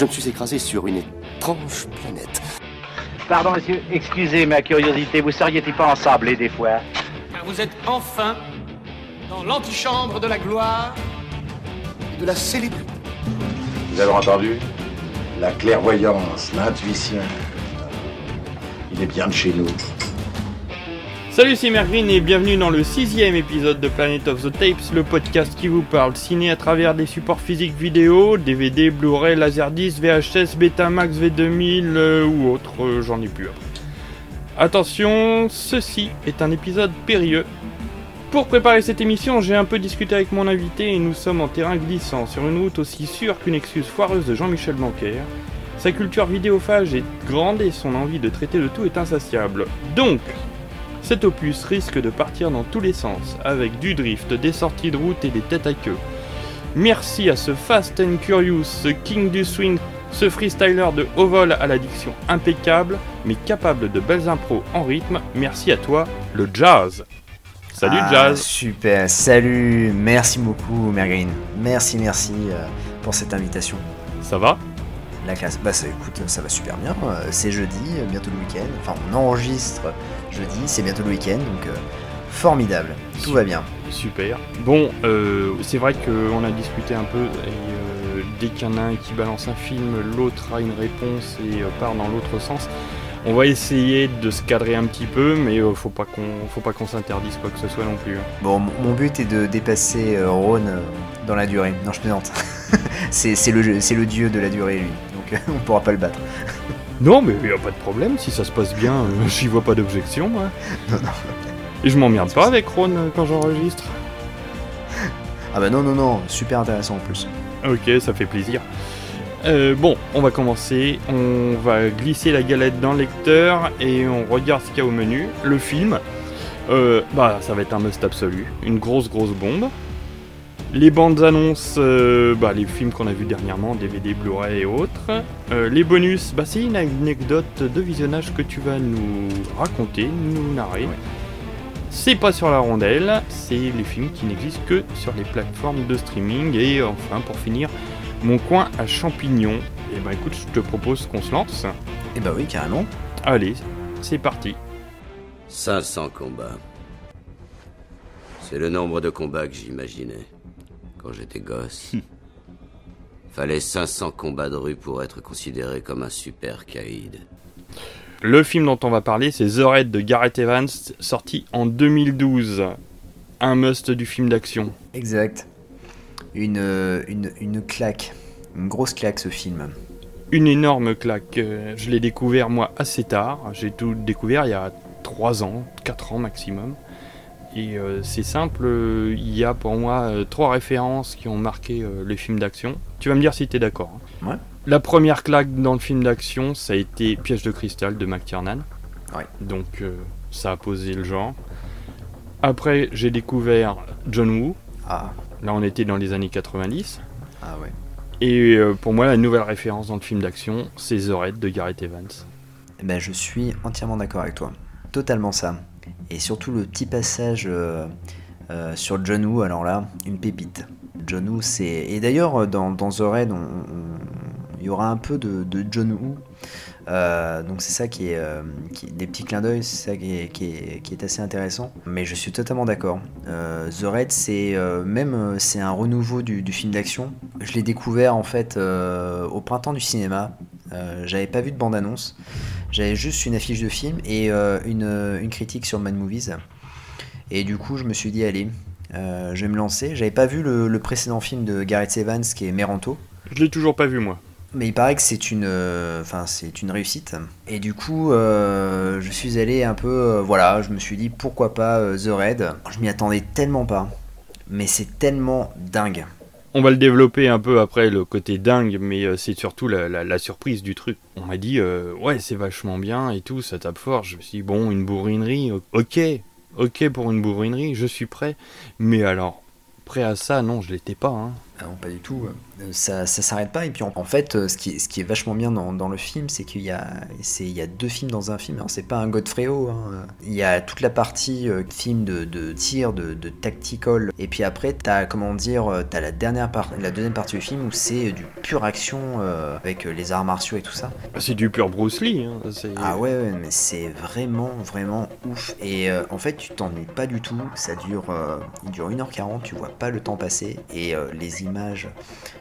Je me suis écrasé sur une étrange planète. Pardon, monsieur, excusez ma curiosité, vous seriez-il pas ensablé des fois? Car vous êtes enfin dans l'antichambre de la gloire De la célébrité. Vous avez entendu? La clairvoyance, l'intuition. Il est bien de chez nous. Salut, c'est Mergreen et bienvenue dans le sixième épisode de Planet of the Tapes, le podcast qui vous parle ciné à travers des supports physiques vidéo, DVD, Blu-ray, Laserdisc, VHS, Betamax, V2000 euh, ou autre, euh, j'en ai plus. Attention, ceci est un épisode périlleux. Pour préparer cette émission, j'ai un peu discuté avec mon invité et nous sommes en terrain glissant sur une route aussi sûre qu'une excuse foireuse de Jean-Michel Blanquer. Sa culture vidéophage est grande et son envie de traiter de tout est insatiable. Donc, cet opus risque de partir dans tous les sens, avec du drift, des sorties de route et des têtes à queue. Merci à ce Fast and Curious, ce King du Swing, ce freestyler de haut vol à l'addiction impeccable, mais capable de belles impros en rythme. Merci à toi, le jazz. Salut Ah, jazz. Super, salut, merci beaucoup Mergreen. Merci, merci euh, pour cette invitation. Ça va? La classe, bah ça, écoute, ça va super bien. euh, C'est jeudi, euh, bientôt le week-end. Enfin, on enregistre jeudi, c'est bientôt le week-end, donc euh, formidable. Tout va bien. Super. Bon, euh, c'est vrai qu'on a discuté un peu, et euh, dès qu'il y en a un qui balance un film, l'autre a une réponse et part dans l'autre sens. On va essayer de se cadrer un petit peu, mais faut pas qu'on faut pas qu'on s'interdise quoi que ce soit non plus. hein. Bon, mon but est de dépasser Rhône euh, dans la durée. Non, je plaisante. c'est le, le dieu de la durée, lui. Donc on pourra pas le battre. Non, mais y a pas de problème, si ça se passe bien, euh, j'y vois pas d'objection, moi. Et je m'emmerde pas avec Ron euh, quand j'enregistre. Ah bah non, non, non, super intéressant en plus. Ok, ça fait plaisir. Euh, bon, on va commencer. On va glisser la galette dans le lecteur et on regarde ce qu'il y a au menu. Le film, bah, ça va être un must absolu. Une grosse, grosse bombe. Les bandes annonces, euh, bah, les films qu'on a vus dernièrement, DVD, Blu-ray et autres. Euh, les bonus, bah, c'est une anecdote de visionnage que tu vas nous raconter, nous narrer. C'est pas sur la rondelle, c'est les films qui n'existent que sur les plateformes de streaming. Et enfin, pour finir, mon coin à champignons. Et bah écoute, je te propose qu'on se lance. Eh bah oui, carrément. Allez, c'est parti. 500 combats. C'est le nombre de combats que j'imaginais quand j'étais gosse. Fallait 500 combats de rue pour être considéré comme un super caïd. Le film dont on va parler, c'est The Raid de Gareth Evans, sorti en 2012. Un must du film d'action. Exact. Une, euh, une, une claque. Une grosse claque ce film. Une énorme claque. Euh, Je l'ai découvert moi assez tard. J'ai tout découvert il y a 3 ans, 4 ans maximum. Et euh, c'est simple, euh, il y a pour moi euh, trois références qui ont marqué les films d'action. Tu vas me dire si tu es d'accord. hein. Ouais. La première claque dans le film d'action, ça a été Piège de cristal de McTiernan. Ouais. Donc euh, ça a posé le genre. Après, j'ai découvert John Woo. Ah, Là, on était dans les années 90. ah ouais. Et euh, pour moi, la nouvelle référence dans le film d'action, c'est The Raid de Gareth Evans. Eh ben, je suis entièrement d'accord avec toi. Totalement ça. Et surtout le petit passage euh, euh, sur John Woo, alors là, une pépite. John Woo, c'est. Et d'ailleurs, dans, The Raid, il y aura un peu de, de John Woo. Euh, donc c'est ça qui est, euh, des petits clins d'œil, c'est ça qui est, assez intéressant. Mais je suis totalement d'accord. Euh, The Raid, c'est même c'est un renouveau du, film d'action. Je l'ai découvert en fait au printemps du cinéma. J'avais pas vu de bande annonce. J'avais juste une affiche de film et une, critique sur Mad Movies. Et du coup, je me suis dit, allez, je vais me lancer. J'avais pas vu le, le précédent film de Gareth Evans qui est Meranto. Je l'ai toujours pas vu, moi. Mais il paraît que c'est une, euh, enfin c'est une réussite. Et du coup, euh, je suis allé un peu, euh, voilà, je me suis dit pourquoi pas The Raid. Je m'y attendais tellement pas, mais c'est tellement dingue. On va le développer un peu après, le côté dingue, mais c'est surtout la, la- surprise du truc. On m'a dit, ouais, c'est vachement bien et tout, ça tape fort. Je me suis dit, bon, une bourrinerie, ok, ok pour une bourrinerie, je suis prêt. Mais alors, prêt à ça, non, je l'étais pas. Hein. Non, pas du tout. Euh, Ça, ça s'arrête pas. Et puis en, fait, euh, ce qui, est- ce qui est vachement bien dans, dans le film, c'est qu'il y a, il y a deux films dans un film. Alors, c'est pas un Godfreyo. hein. Il y a toute la partie euh, film de, de tir, de, de tactical. Et puis après, t'as comment dire, t'as la dernière part, la deuxième partie du film où c'est du pure action euh, avec les arts martiaux et tout ça. C'est du pur Bruce Lee. hein, Ah ouais, ouais, mais c'est vraiment, vraiment ouf. Et euh, en fait, tu t'ennuies pas du tout. Ça dure, il dure 1h40, tu vois pas le temps passer. Et les images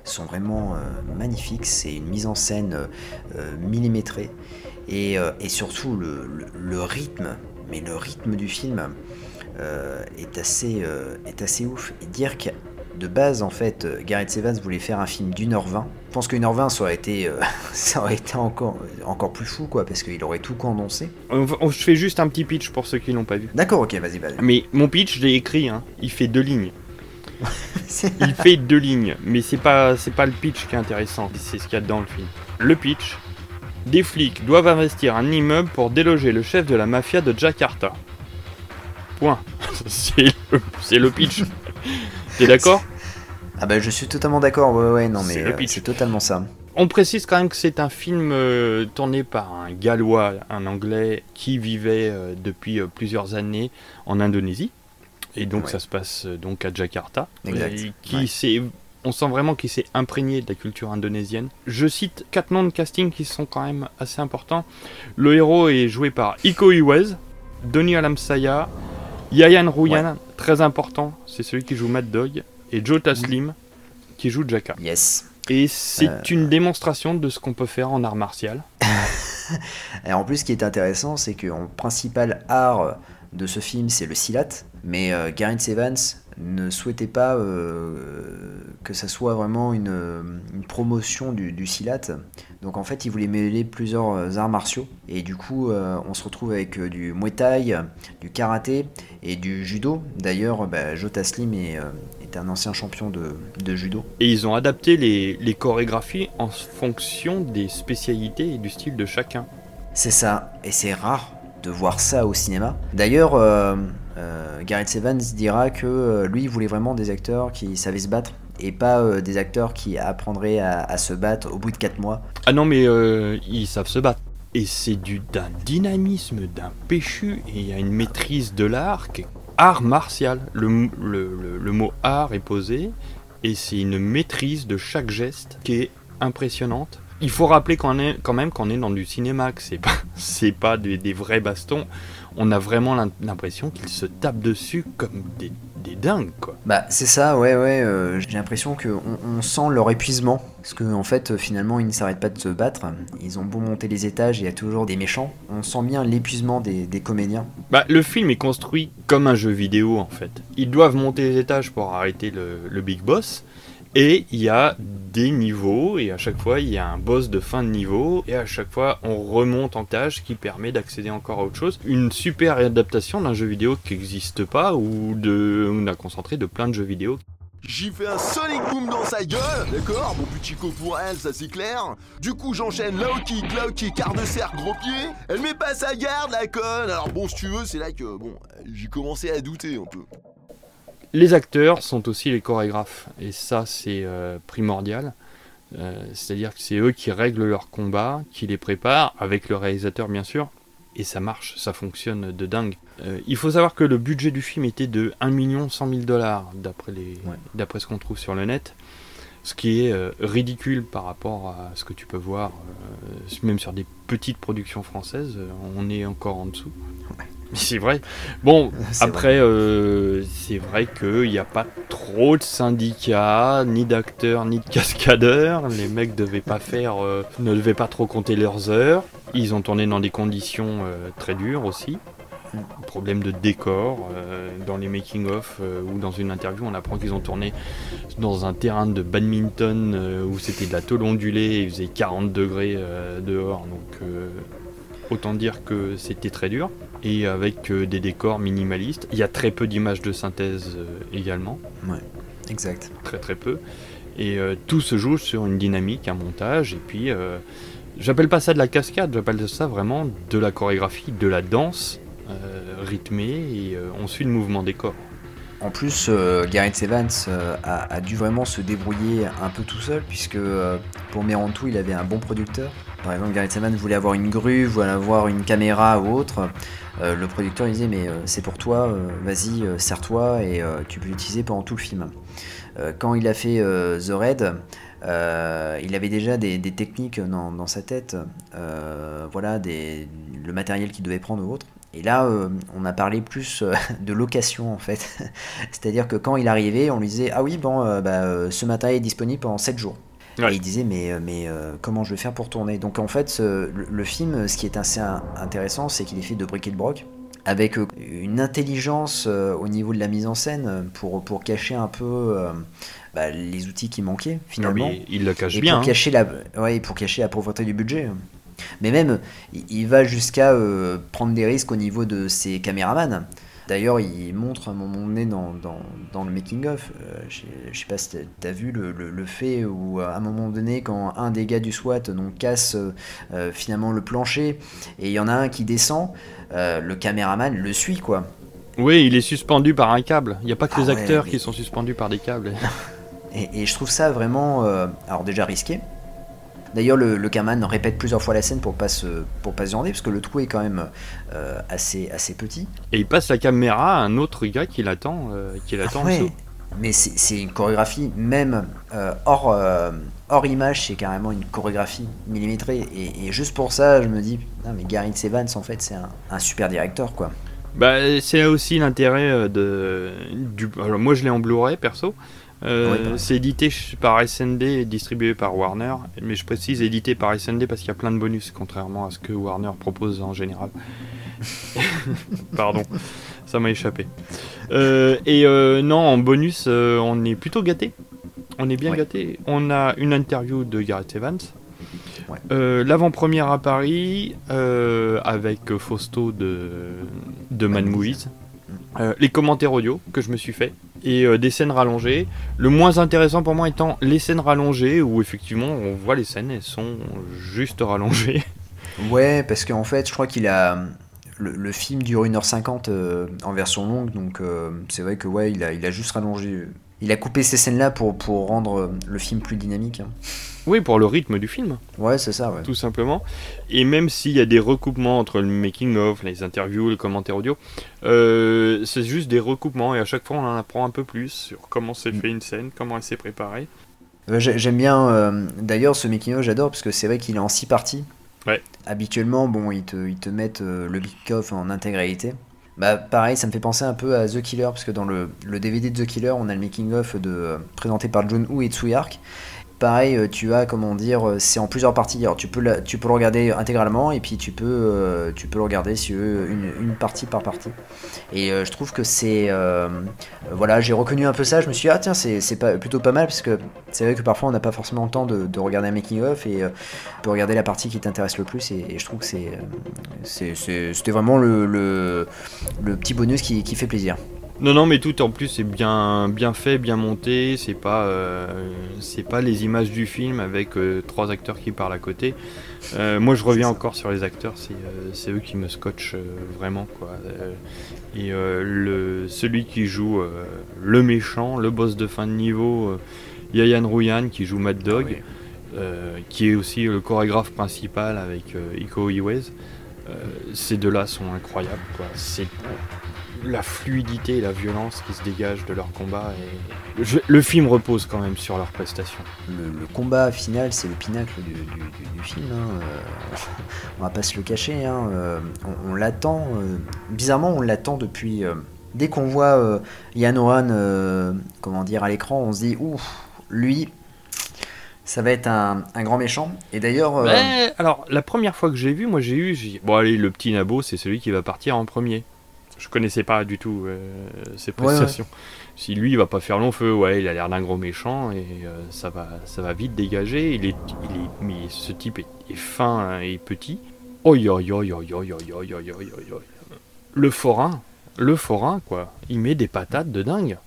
sont vraiment euh, magnifiques. C'est une mise en scène euh, millimétrée. Et, euh, et surtout, le, le- le rythme, mais le rythme du film est, assez, est assez ouf. Et dire que de base, en fait, Gareth Evans voulait faire un film d'une heure vingt. Je pense qu'une heure vingt, ça aurait été, euh, ça aurait été encore, encore plus fou, quoi, parce qu'il aurait tout condensé. On on- je fais juste un petit pitch pour ceux qui l'ont pas vu. D'accord, ok, vas-y, vas-y. Mais mon pitch, je l'ai écrit. Hein. Il fait deux lignes. Il fait deux lignes, mais c'est pas c'est pas le pitch qui est intéressant, c'est ce qu'il y a dans le film. Le pitch des flics doivent investir un immeuble pour déloger le chef de la mafia de Jakarta. Point. C'est le, c'est le pitch. T'es d'accord? Ah bah, je suis totalement d'accord, ouais, ouais, non, mais C'est euh, pitch. c'est totalement ça. On précise quand même que c'est un film euh, tourné par un Gallois, un Anglais, qui vivait euh, depuis plusieurs années en Indonésie. Et donc Ouais. ça se passe euh, donc à Jakarta. Et qui Ouais. on sent vraiment qu'il s'est imprégné de la culture indonésienne. Je cite quatre noms de casting qui sont quand même assez importants. Le héros est joué par Iko Uwais, Donny Alamsaya, Yayan Ruyan, très important, c'est celui qui joue Mad Dog, et Joe Taslim, qui joue Jaka. Yes. Et c'est Euh. une démonstration de ce qu'on peut faire en art martial. Et en plus, ce qui est intéressant, c'est que en principal art de ce film, c'est le silat. Mais euh, Gareth Evans ne souhaitait pas euh, que ça soit vraiment une, une promotion du, du silat. Donc en fait, il voulait mêler plusieurs euh, arts martiaux. Et du coup, euh, on se retrouve avec du muay thai, du karaté et du judo. D'ailleurs, bah, Joe Taslim est, est un ancien champion de, de judo. Et ils ont adapté les, les chorégraphies en fonction des spécialités et du style de chacun. C'est ça, et c'est rare de voir ça au cinéma. D'ailleurs, euh, Gareth Evans dira que euh, lui, voulait vraiment des acteurs qui savaient se battre, et pas euh, des acteurs qui apprendraient à, se battre au bout de 4 mois. Ah non, mais euh, ils savent se battre. Et c'est du d'un dynamisme, d'un péchu, et il y a une maîtrise de l'art art martial. Le, le- le- mot art est posé, et c'est une maîtrise de chaque geste qui est impressionnante. Il faut rappeler qu'on est quand même qu'on est dans du cinéma, que c'est pas pas des vrais bastons. On a vraiment l'im- l'impression qu'ils se tapent dessus comme des, des dingues, quoi. Bah, c'est ça, ouais, ouais, euh, j'ai l'impression qu'on on sent leur épuisement, parce qu'en en fait, finalement, ils ne s'arrêtent pas de se battre. Ils ont beau monter les étages, il y a toujours des méchants. On sent bien l'épuisement des, des comédiens. Bah, le film est construit comme un jeu vidéo en fait. Ils doivent monter les étages pour arrêter le, le big boss. Et il y a des niveaux, et à chaque fois il y a un boss de fin de niveau, et à chaque fois on remonte en tâche qui permet d'accéder encore à autre chose. Une super adaptation d'un jeu vidéo qui n'existe pas, ou a concentré de plein de jeux vidéo. J'y fais un sonic boom dans sa gueule, d'accord Mon petit coup pour elle, ça c'est clair. Du coup, j'enchaîne low kick, quart de cercle, gros pied. Elle met pas sa garde, la conne. Alors bon, si tu veux, c'est là que, bon, j'ai commencé à douter un peu. Les acteurs sont aussi les chorégraphes, et ça c'est euh, primordial. Euh, C'est-à-dire que c'est eux qui règlent leurs combats, qui les préparent, avec le réalisateur bien sûr, et ça marche, ça fonctionne de dingue. Euh, il faut savoir que le budget du film était de 1 million 100 000 dollars, d'après Ouais. ce qu'on trouve sur le net, ce qui est ridicule par rapport à ce que tu peux voir, même sur des petites productions françaises, on est encore en dessous. C'est vrai. Bon, après, euh, c'est vrai qu'il n'y a pas trop de syndicats, ni d'acteurs, ni de cascadeurs. Les mecs devaient pas faire, euh, ne devaient pas trop compter leurs heures. Ils ont tourné dans des conditions euh, très dures aussi. Problème de décor. dans les making-of ou dans une interview, on apprend qu'ils ont tourné dans un terrain de badminton où c'était de la tôle ondulée et il faisait 40 degrés dehors. Donc, autant dire que c'était très dur et avec euh, des décors minimalistes. Il y a très peu d'images de synthèse euh, également, Exact. très très peu. Et euh, tout se joue sur une dynamique, un montage, et puis euh, j'appelle pas ça de la cascade, j'appelle ça vraiment de la chorégraphie, de la danse euh, rythmée, et on suit le mouvement des corps. En plus, euh, Gareth Evans euh, a, a dû vraiment se débrouiller un peu tout seul, puisque euh, pour Merantou, il avait un bon producteur. Par exemple, Gareth Evans voulait avoir une grue, voulait avoir une caméra ou autre. Euh, le producteur disait mais euh, c'est pour toi, euh, vas-y, serre-toi et tu peux l'utiliser pendant tout le film. Quand il a fait The Raid, il avait déjà des, techniques dans, sa tête, voilà, le matériel qu'il devait prendre ou autre. Et là, on a parlé plus de location en fait. C'est-à-dire que quand il arrivait, on lui disait Ah oui, bon, bah, ce matériel est disponible pendant 7 jours. Ouais. Et il disait Mais, euh, mais euh, comment je vais faire pour tourner? Donc en fait, ce- le, le film, ce qui est assez in- intéressant, c'est qu'il est fait de bric et de broc. Avec euh, une intelligence euh, au niveau de la mise en scène pour, pour cacher un peu euh, bah, les outils qui manquaient Non, finalement. mais il le cache Et bien. pour hein. cacher la, ouais, pour cacher la pauvreté du budget. Mais même, il, va jusqu'à prendre des risques au niveau de ses caméramans. D'ailleurs, il montre à un moment donné dans, dans, dans le making-of, euh, je sais- pas si t'as as vu le, le- le fait où à un moment donné, quand un des gars du SWAT donc, casse euh, euh, finalement le plancher, et il y en a un qui descend, euh, le caméraman le suit quoi. Oui, il est suspendu par un câble. Il n'y a pas que Ah les ouais, acteurs mais- qui sont suspendus par des câbles. Et, et je trouve ça vraiment, euh, alors déjà risqué. D'ailleurs, le, le répète plusieurs fois la scène pour pas se, pour pas se parce que le trou est quand même euh, assez, assez petit. Et il passe la caméra à un autre gars qui l'attend, euh, qui l'attend en Ouais. Mais c'est une chorégraphie, même euh, hors, hors image, c'est carrément une chorégraphie millimétrée. Et, et juste pour ça, je me dis, non, mais Gary Evans, en fait, c'est un, un super directeur, quoi. Bah, c'est aussi l'intérêt de. Du... Alors, moi, je l'ai en Blu-ray perso. Euh, Ouais, c'est édité par SND et distribué par Warner. Mais je précise édité par SND parce qu'il y a plein de bonus, contrairement à ce que Warner propose en général. Pardon, ça m'a échappé. Euh, et euh, non, en bonus, on est plutôt gâté. On est bien Ouais. gâté. On a une interview de Gareth Evans. Ouais. L'avant-première à Paris avec Fausto de, de Movies. Les commentaires audio que je me suis fait et euh, des scènes rallongées. Le moins intéressant pour moi étant les scènes rallongées où effectivement on voit les scènes, elles sont juste rallongées. Ouais, parce qu'en fait, je crois qu'il a. Le, film dure 1h50 euh, en version longue, donc euh, c'est vrai que ouais, il a, il a juste rallongé. Il a coupé ces scènes-là pour, pour rendre le film plus dynamique. hein. Oui, pour le rythme du film. Ouais, c'est ça, ouais. tout simplement. Et même s'il y a des recoupements entre le making-of, les interviews, les commentaires audio, euh, c'est juste des recoupements et à chaque fois on en apprend un peu plus sur comment s'est fait une scène, comment elle s'est préparée. Euh, j'ai- J'aime bien, euh, d'ailleurs, ce making-of, j'adore, parce que c'est vrai qu'il est en six parties. Ouais. Habituellement, bon, ils te, ils te mettent le making-of en intégralité. Bah, pareil, ça me fait penser un peu à The Killer, parce que dans le, le DVD de The Killer, on a le making-of de, présenté par John Woo et Tsuyark. Pareil, euh, tu as, comment dire, euh, c'est en plusieurs parties. Alors, tu peux, la- tu peux le regarder intégralement, et puis tu peux, euh, tu peux le regarder, si une, une partie par partie. Et je trouve que c'est. voilà, j'ai reconnu un peu ça. Je me suis dit, ah tiens, c'est pas, plutôt pas mal, parce que c'est vrai que parfois on n'a pas forcément le temps de, de regarder un making-of, et tu peux regarder la partie qui t'intéresse le plus, et, je trouve que c'est, c'était vraiment le, le, le petit bonus qui fait plaisir. Non, non, mais tout en plus c'est bien, bien fait, bien monté. C'est pas, euh, c'est pas les images du film avec euh, trois acteurs qui parlent à côté. Euh, moi, je reviens encore sur les acteurs. C'est, c'est eux qui me scotchent vraiment, quoi. Et le, celui qui joue le méchant, le boss de fin de niveau, Yayan Rouyan, qui joue Mad Dog, Ah oui. qui est aussi le chorégraphe principal avec Iko Iwez. Euh, ces deux-là sont incroyables. C'est la fluidité et la violence qui se dégagent de leur combat. Le film repose quand même sur leurs prestations. Le, combat final, c'est le pinacle du, film. hein, euh, on va pas se le cacher. hein, euh, on l'attend. euh, bizarrement, on l'attend depuis. dès qu'on voit Yann euh, comment à l'écran, on se dit, ouf, lui, ça va être un, grand méchant. Et d'ailleurs. Euh, Alors, la première fois que j'ai vu, moi j'ai eu. J'ai... Bon, allez, le petit nabo, c'est celui qui va partir en premier. Je connaissais pas du tout euh, ses prestations. Si lui, il va pas faire long feu, ouais, il a l'air d'un gros méchant et euh, ça, va, ça va vite dégager. Il est, il est, mais ce type est, fin hein, et petit. Le forain, le forain, quoi. Il met des patates de dingue.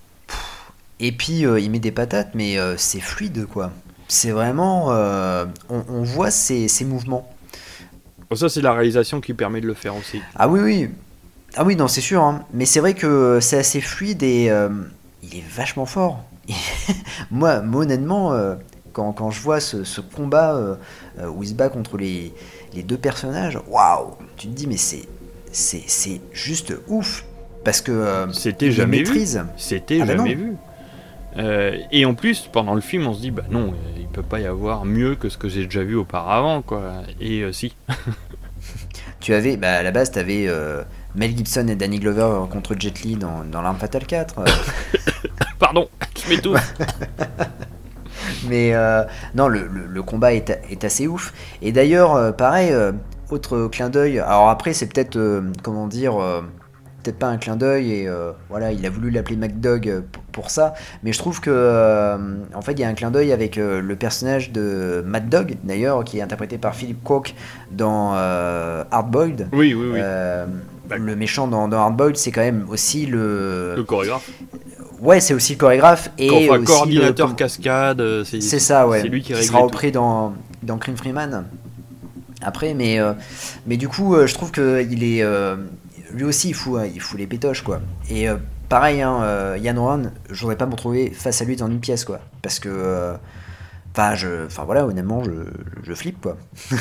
Et puis, euh, il met des patates, mais euh, c'est fluide, quoi. C'est vraiment. euh, on, on voit ses mouvements. Bon, ça, c'est la réalisation qui permet de le faire aussi. Ah oui, oui. Ah oui, non, c'est sûr. hein. Mais c'est vrai que c'est assez fluide et euh, il est vachement fort. moi, moi, honnêtement, euh, quand, quand je vois ce, ce combat où il se bat contre les, les deux personnages, waouh Tu te dis, mais c'est, c'est, juste ouf. Parce que. C'était jamais vu. C'était Ah bah jamais vu. Euh, et en plus, pendant le film, on se dit, bah non, euh, il peut pas y avoir mieux que ce que j'ai déjà vu auparavant, quoi. Et euh, si. Tu avais, bah, à la base, tu avais Mel Gibson et Danny Glover contre Jet Li dans, dans L'Arme Fatale 4. euh, Pardon, je m'étouffe. Mais euh, non, le, le- le combat est, est assez ouf. Et d'ailleurs, pareil, autre clin d'œil. Alors après, c'est peut-être, comment dire, peut-être pas un clin d'œil. Et euh, voilà, il a voulu l'appeler MacDog euh, pour, ça. Mais je trouve que, euh, en fait, il y a un clin d'œil avec euh, le personnage de Mad Dog, d'ailleurs, qui est interprété par Philip Kwok dans euh, Hard Boiled. Oui, oui, oui. Bah, le méchant dans, dans Hard Boiled, c'est quand même aussi le. le chorégraphe. Ouais, c'est aussi le chorégraphe et enfin, aussi coordinateur le, cascade. C'est ça, ouais. C'est lui qui qui sera repris dans, dans Green Freeman. Après, mais, euh, mais du coup, euh, je trouve que il est. euh, lui aussi, il fout, euh, il fout les pétoches, quoi. Et euh, pareil, hein, euh, Yann Rohan, je voudrais pas me retrouver face à lui dans une pièce, quoi. Parce que. euh, Enfin, je, enfin voilà, honnêtement, je, je flippe, quoi.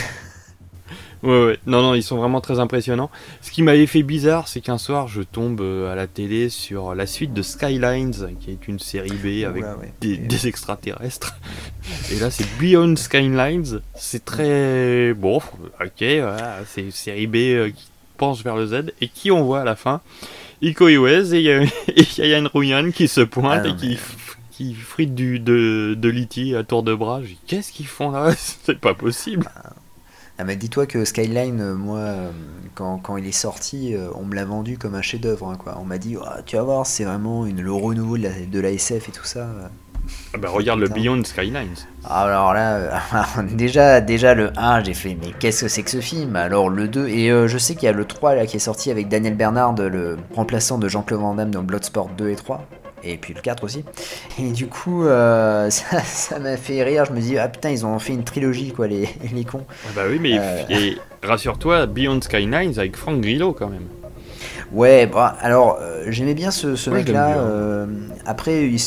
Ouais, ouais. Non, non, ils sont vraiment très impressionnants. Ce qui m'avait fait bizarre, c'est qu'un soir, je tombe euh, à la télé sur la suite de Skylines, qui est une série B avec Oula, ouais. des, des extraterrestres. Et là, c'est Beyond Skylines. C'est très. Bon, ok, voilà, c'est une série B qui vers le Z. Et qui on voit à la fin? Iko Uwais et il y a- et Yayan Rouyan qui se pointe Ah non, et qui. mais- f- qui frite du, de, de Liti à tour de bras. Qu'est-ce qu'ils font là? C'est pas possible. Ah, mais dis-toi que Skyline, euh, moi, euh, quand, quand il est sorti, euh, on me l'a vendu comme un chef-d'œuvre, hein, quoi. On m'a dit, Ah, tu vas voir, c'est vraiment une, le renouveau de la, de la SF et tout ça. Ah bah, regarde le. Beyond Skylines. Alors là, euh, déjà, déjà le 1, j'ai fait, mais qu'est-ce que c'est que ce film? Alors le 2, et euh, je sais qu'il y a le 3 là qui est sorti avec Daniel Bernard, le remplaçant de Jean-Claude Van Damme dans Bloodsport 2 et 3. Et puis le 4 aussi. Et du coup, euh, ça m'a fait rire. Je me dis, ah putain, ils ont fait une trilogie, quoi, les, les cons. Ah bah oui, mais Euh. et rassure-toi, Beyond Skylines avec Frank Grillo quand même. Ouais, bah, alors euh, j'aimais bien ce, mec-là. euh, après, il,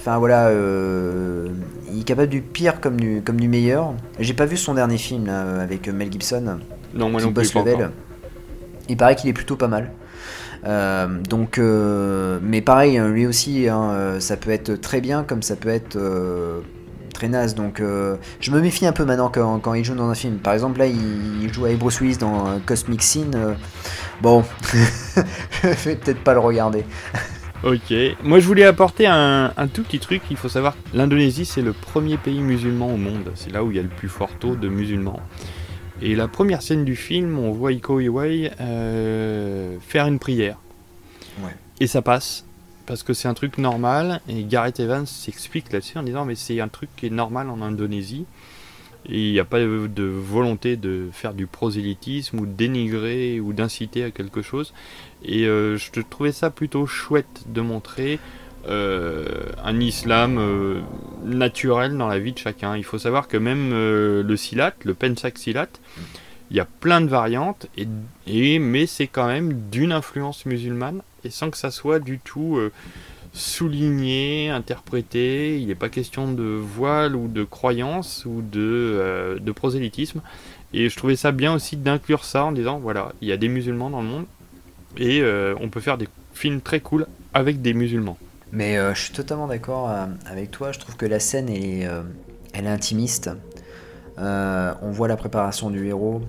enfin voilà, euh, il est capable du pire comme du, comme du meilleur. J'ai pas vu son dernier film là, avec Mel Gibson, Non, moi Big non plus. Boss Level. Il paraît qu'il est plutôt pas mal. Euh, donc, euh, mais pareil, hein, lui aussi, hein, euh, ça peut être très bien comme ça peut être euh, très naze. Donc, euh, je me méfie un peu maintenant quand, quand il joue dans un film. Par exemple, là, il, il joue avec Bruce Willis dans euh, Cosmic Scene. euh, bon, je vais peut-être pas le regarder. Ok. Moi, je voulais apporter un, un tout petit truc. Il faut savoir que l'Indonésie, c'est le premier pays musulman au monde. C'est là où il y a le plus fort taux de musulmans. Et la première scène du film, on voit Iko euh, faire une prière. Ouais. Et ça passe. Parce que c'est un truc normal. Et Gareth Evans s'explique là-dessus en disant Mais c'est un truc qui est normal en Indonésie. Et il n'y a pas de, volonté de faire du prosélytisme ou de dénigrer ou d'inciter à quelque chose. Et euh, je trouvais ça plutôt chouette de montrer euh, un islam euh, naturel dans la vie de chacun. Il faut savoir que même le silat, le pensak silat, il y a plein de variantes, et- mais c'est quand même d'une influence musulmane, et sans que ça soit du tout euh, souligné, interprété. Il n'est pas question de voile ou de croyance ou de, euh, de prosélytisme. Et je trouvais ça bien aussi d'inclure ça en disant voilà, il y a des musulmans dans le monde, et euh, on peut faire des films très cool avec des musulmans. Mais je suis totalement d'accord avec toi. Je trouve que la scène est, elle est intimiste. On voit la préparation du héros.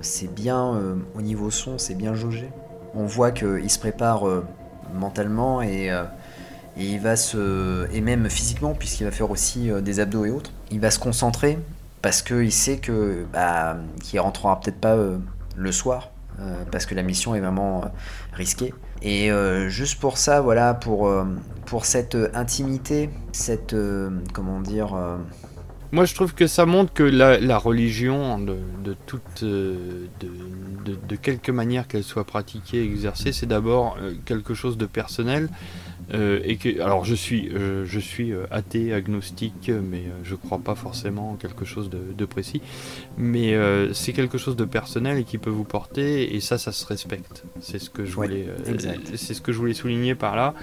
C'est bien au niveau son, c'est bien jaugé. On voit qu'il se prépare euh, mentalement et, euh, et il va se et même physiquement puisqu'il va faire aussi euh, des abdos et autres. Il va se concentrer parce qu'il sait que bah, qu'il rentrera peut-être pas le soir parce que la mission est vraiment risquée. Et juste pour ça, voilà, pour, pour cette intimité, cette, comment dire, Moi, je trouve que ça montre que la, la religion, de, de toute, euh, de, de, de quelque manière qu'elle soit pratiquée, exercée, c'est d'abord euh, quelque chose de personnel, Euh, et que, alors je suis, je suis athée, agnostique, mais je crois pas forcément en quelque chose de, précis. Mais euh, c'est quelque chose de personnel et qui peut vous porter, et ça, ça se respecte. C'est ce que je voulais, c'est ce que je voulais souligner par là,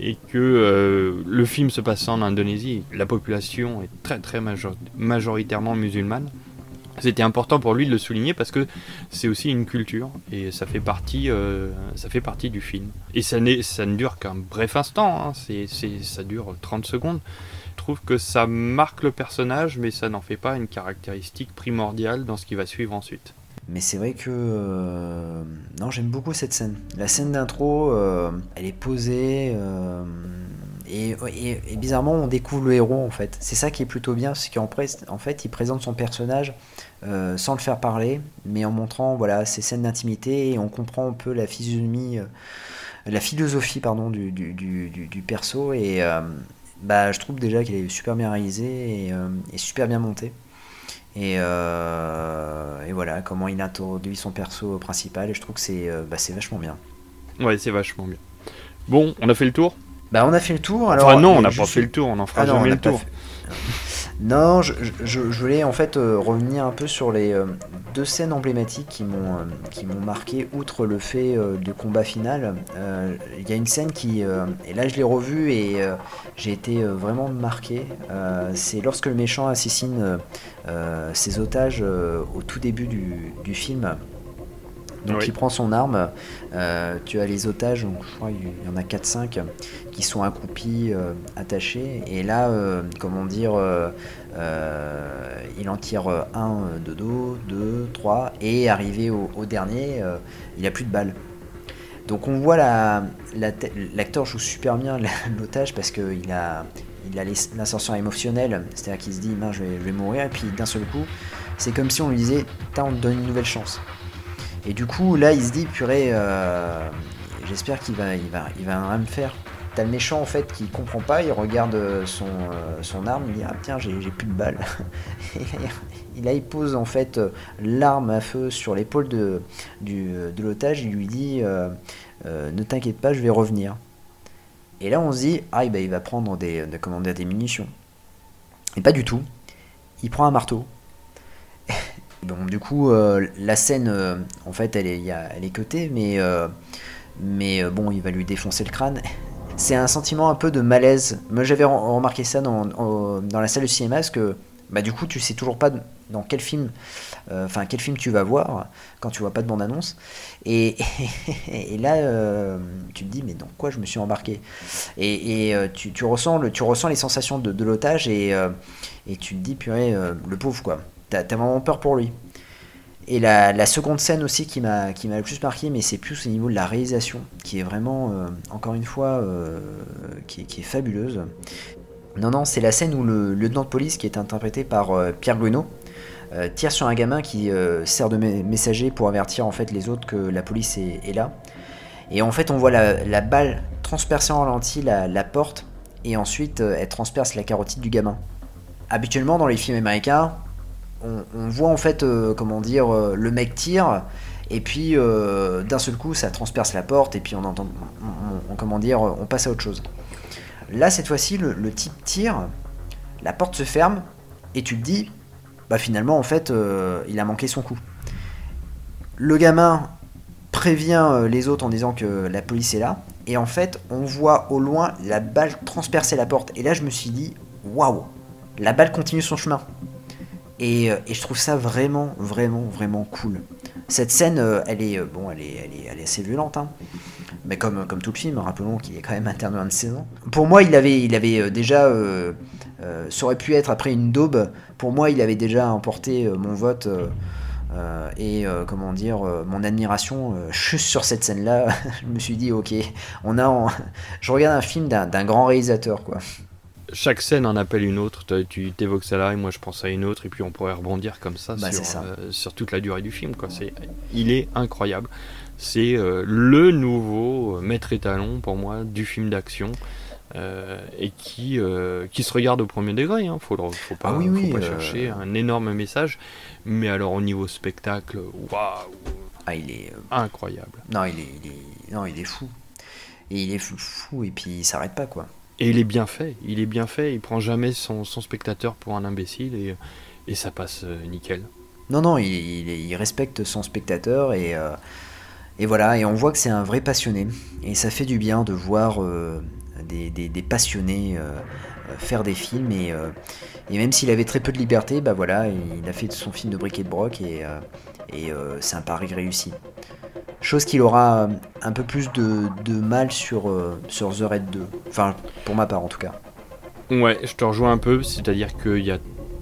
et que euh, le film se passant en Indonésie, la population est très très major- majoritairement musulmane. C'était important pour lui de le souligner parce que c'est aussi une culture et ça fait partie, euh, ça fait partie du film. Et ça, ça ne dure qu'un bref instant, hein, ça dure 30 secondes. Je trouve que ça marque le personnage, mais ça n'en fait pas une caractéristique primordiale dans ce qui va suivre ensuite. Mais c'est vrai que. euh, Non, j'aime beaucoup cette scène. La scène d'intro, euh, elle est posée. euh, Et, bizarrement, on découvre le héros en fait. C'est ça qui est plutôt bien, c'est qu'en fait, il présente son personnage sans le faire parler, mais en montrant voilà ces scènes d'intimité et on comprend un peu la physionomie, la philosophie pardon du, du, perso et bah je trouve déjà qu'il est super bien réalisé et, et super bien monté. Et, euh, et voilà comment il introduit son perso principal et je trouve que c'est euh, bah, c'est vachement bien. Ouais, c'est vachement bien. Bon, on a fait le tour? Bah on a fait le tour alors. Enfin non, on euh, n'a je pas fait le tour, on n'en fera Ah on jamais n'a le tour. fait- Non, je, voulais en fait euh, revenir un peu sur les euh, deux scènes emblématiques qui m'ont euh, qui m'ont marqué, outre le fait de combat final. Il y a une scène qui, et là je l'ai revue et j'ai été vraiment marqué. C'est lorsque le méchant assassine ses otages au tout début du film. Donc Oui. il prend son arme, euh, tu as les otages, donc je crois qu'il y en a 4-5 qui sont accroupis, euh, attachés, et là, euh, comment dire, il en tire un de dos, deux, trois, et arrivé au, au dernier, il a plus de balles. Donc on voit la, la l'acteur joue super bien l'otage parce qu'il a, il a l'ascension émotionnelle, c'est-à-dire qu'il se dit, je vais, je vais mourir, et puis d'un seul coup, c'est comme si on lui disait, on te donne une nouvelle chance. Et du coup, là, il se dit, purée, euh, j'espère qu'il va, il va, il va me faire. T'as le méchant, en fait, qui comprend pas, il regarde euh, son, euh, son arme, il dit, ah tiens, j'ai plus de balles. Et là, il pose, en fait, l'arme à feu sur l'épaule de, du- l'otage, il lui dit, ne t'inquiète pas, je vais revenir. Et là, on se dit, ah, il va prendre des, de commander des munitions. Et pas du tout. Il prend un marteau. Bon, du coup, euh, la scène, euh, en fait, elle est, elle est cutée, mais, euh, mais bon, il va lui défoncer le crâne. C'est un sentiment un peu de malaise. Moi, j'avais re- remarqué ça dans, dans la salle de cinéma, parce que, bah, du coup, tu sais toujours pas dans quel film, enfin, quel film tu vas voir quand tu vois pas de bande-annonce. Et, et là, tu te dis, mais dans quoi je me suis embarqué? Et, et, tu, tu ressens le, tu ressens les sensations de, de l'otage et, tu te dis, purée, le pauvre, quoi. T'as vraiment peur pour lui. Et la, seconde scène aussi qui m'a le plus marqué, mais c'est plus au niveau de la réalisation, qui est vraiment, euh, encore une fois, euh, qui, est- fabuleuse. Non, non, c'est la scène où le lieutenant de police, qui est interprété par euh, Pierre euh, tire sur un gamin qui sert de me- messager pour avertir en fait les autres que la police est, là. Et en fait, on voit la, balle transpercer en ralenti la, porte, et ensuite elle transperce la carotide du gamin. Habituellement, dans les films américains, on, voit en fait, euh, comment dire, euh, le mec tire, et puis euh, d'un seul coup, ça transperce la porte, et puis on entend, comment dire, on passe à autre chose. Là, cette fois-ci, le, le type tire, la porte se ferme, et tu te dis, bah finalement, en fait, il a manqué son coup. Le gamin prévient les autres en disant que la police est là, et en fait, on voit au loin la balle transpercer la porte. Et là, je me suis dit, waouh, la balle continue son chemin. Et, euh, et je trouve ça vraiment, vraiment, vraiment cool. Cette scène, euh, elle est, euh, bon, elle est, elle est, elle est assez violente, hein. mais comme, comme tout le film, rappelons qu'il est quand même interne de 26 ans. Pour moi, il avait, il avait déjà, ça aurait pu être après une daube. Pour moi, il avait déjà emporté mon vote et comment dire, mon admiration juste sur cette scène-là. je me suis dit, ok, on a, je regarde un film d'un grand réalisateur, quoi. Chaque scène en appelle une autre. Tu t'évoques celle-là et moi je pense à une autre et puis on pourrait rebondir comme ça, Bah, sur, c'est ça. euh, sur toute la durée du film. Quoi. Il est incroyable. C'est euh, le nouveau euh, maître étalon pour moi du film d'action euh, et qui, euh, qui se regarde au premier degré. Hein. Faut, le- faut pas, Ah oui, faut oui, pas euh, chercher un énorme message. Mais alors au niveau spectacle, waouh, Ah, il est, incroyable. non, il est, il est- non, il est fou. et il est fou, fou, et puis il s'arrête pas quoi. Et il est bien fait, il est bien fait, il prend jamais son, spectateur pour un imbécile et, ça passe euh, nickel. Non, non, il, respecte son spectateur et, euh, et voilà, et on voit que c'est un vrai passionné. Et ça fait du bien de voir euh, des, passionnés faire des films. Et, même s'il avait très peu de liberté, bah voilà, il a fait son film de briquet de broc et, c'est un pari réussi. Chose qu'il aura euh, un peu plus de, de mal sur, euh, sur The Red 2. Enfin, pour ma part en tout cas. Ouais, je te rejoins un peu, c'est-à-dire qu'il a,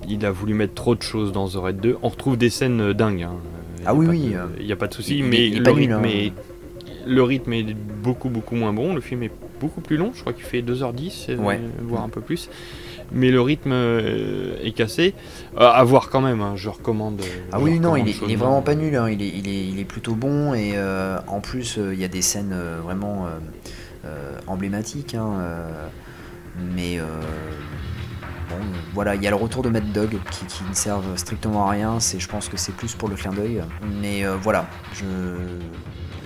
il a voulu mettre trop de choses dans The Red 2. On retrouve des scènes euh, dingues. hein. Ah oui, oui, Il n'y a pas de souci, mais le, nul, hein. est, le rythme est beaucoup, beaucoup moins bon. Le film est beaucoup plus long, je crois qu'il fait 2h10, euh, Ouais. voire un peu plus. Mais le rythme euh, est cassé. Euh, à voir quand même, hein, je recommande. euh, Ah je oui, non, il est, il est chaudement. vraiment pas nul, hein, il, est, il, est, il est plutôt bon et en plus il y a des scènes vraiment emblématiques. hein, mais euh, bon, voilà, il y a le retour de Mad Dog qui, qui ne servent strictement à rien, c'est, je pense que c'est plus pour le clin d'œil. Mais euh, voilà, je,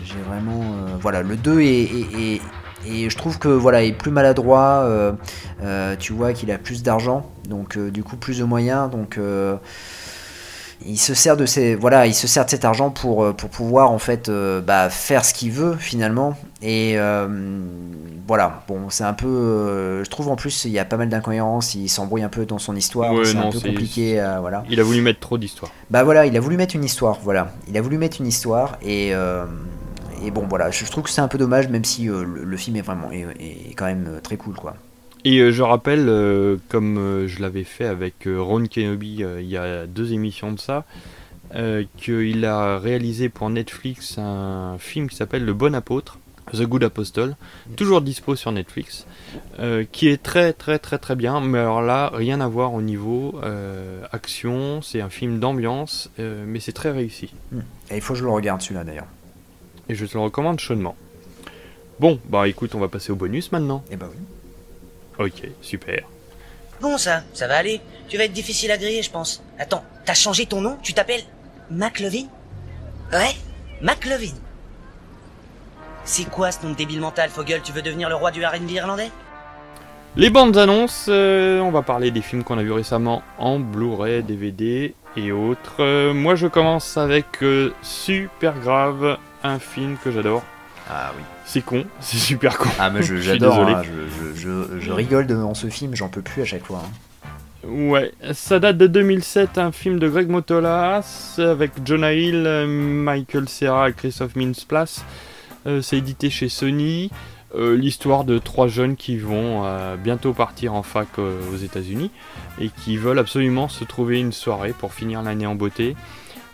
j'ai vraiment. euh, voilà, le 2 est. est- est- et je trouve que voilà, il est plus maladroit. euh, euh, tu vois qu'il a plus d'argent, donc euh, du coup plus de moyens. Donc il se sert de ces voilà il se sert de cet argent pour pour pouvoir en fait bah, faire ce qu'il veut finalement et voilà bon c'est un peu je trouve en plus il y a pas mal d'incohérences il s'embrouille un peu dans son histoire Ouais, c'est un peu compliqué voilà Il a voulu mettre trop d'histoire. bah voilà il a voulu mettre une histoire voilà il a voulu mettre une histoire et et bon voilà je, trouve que c'est un peu dommage même si euh, le, le film est vraiment est, est quand même euh, très cool quoi. Et euh, je rappelle, euh, comme je l'avais fait avec Ron Kenobi euh, il y a deux émissions de ça, euh, qu'il a réalisé pour Netflix un film qui s'appelle Le Bon Apôtre, The Good Apostle, toujours dispo sur Netflix, qui est très très très très bien, mais alors là, rien à voir au niveau action, c'est un film d'ambiance, mais c'est très réussi. et il faut que je le regarde celui-là d'ailleurs Et je te le recommande chaudement. Bon, bah écoute, on va passer au bonus maintenant. et bah oui Ok, super. Bon ça, ça va aller. Tu vas être difficile à griller, je pense. Attends, t'as changé ton nom? Tu t'appelles McLovin? Ouais McLovin. C'est quoi ce nom de débile mental, Fogel? Tu veux devenir le roi du R&B irlandais? Les bandes annonces, euh, on va parler des films qu'on a vus récemment en Blu-ray, DVD et autres. Euh, moi je commence avec euh, Super Grave, un film que j'adore. ah oui C'est con, c'est super con. Ah, mais je- Je j'adore, désolé. hein, je, je, je, je rigole devant ce film, j'en peux plus à chaque fois. hein. Ouais, ça date de 2007, un film de Greg Motolas avec Jonah Hill, Michael Cera et Christophe Mintz-Plasse. Euh, c'est édité chez Sony. Euh, L'histoire de trois jeunes qui vont euh, bientôt partir en fac euh, aux États-Unis et qui veulent absolument se trouver une soirée pour finir l'année en beauté.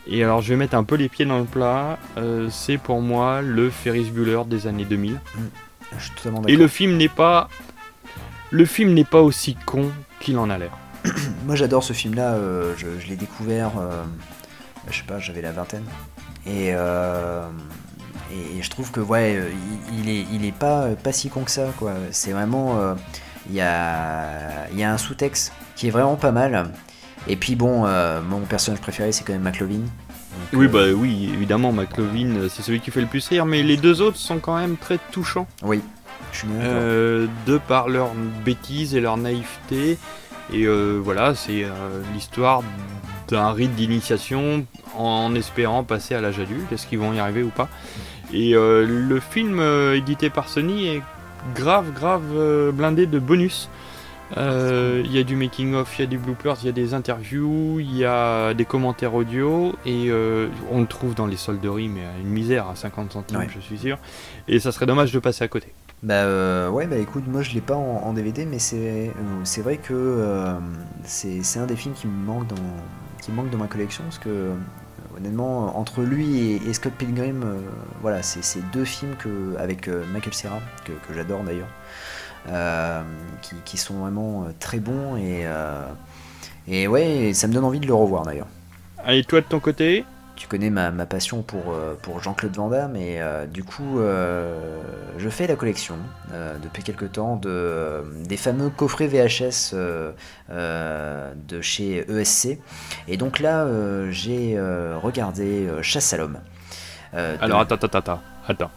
Et alors, je vais mettre un peu les pieds dans le plat. euh, c'est pour moi le Ferris Bueller des années 2000. Je suis totalement Et d'accord. le film n'est pas, le film n'est pas aussi con qu'il en a l'air. Moi j'adore ce film-là, euh, je, je l'ai découvert, euh, je sais pas, j'avais la vingtaine. Et, et, et je trouve que ouais, il, il est, il est pas, pas si con que ça, quoi. C'est vraiment. Il y, a, il y a un sous-texte qui est vraiment pas mal. Et puis bon, euh, mon personnage préféré c'est quand même McLovin. Donc, Oui, euh, bah oui, évidemment, McLovin, euh, c'est celui qui fait le plus rire, mais les deux autres sont quand même très touchants, Oui, je suis de par leur bêtise et leur naïveté. Et voilà, c'est l'histoire d'un rite d'initiation en espérant passer à l'âge adulte. Est-ce qu'ils vont y arriver ou pas Et euh, le film euh, édité par Sony est grave, grave euh, blindé de bonus. Euh, Il y a du making of, il y a du bloopers, il y a des interviews, il y a des commentaires audio et euh, on le trouve dans les solderies mais à une misère à 50 centimes Ouais. je suis sûr. Et ça serait dommage de passer à côté. Bah euh, ouais bah écoute moi je l'ai pas en, en DVD mais c'est euh, vrai que euh, c'est un des films qui me manque dans qui manque dans ma collection parce que honnêtement entre lui et, et Scott Pilgrim voilà c'est deux films que avec Michael Cera que, que j'adore d'ailleurs qui, qui sont vraiment euh, très bons et euh, et ouais ça me donne envie de le revoir d'ailleurs Allez, toi de ton côté tu connais ma, ma passion pour, euh, pour Jean-Claude Van Damme et euh, du coup euh, je fais la collection euh, depuis quelque temps de, euh, des fameux coffrets VHS euh, euh, de chez ESC et donc là euh, j'ai euh, regardé euh, Chasse à l'homme. Euh, de- Alors attends, attends, attends, attends.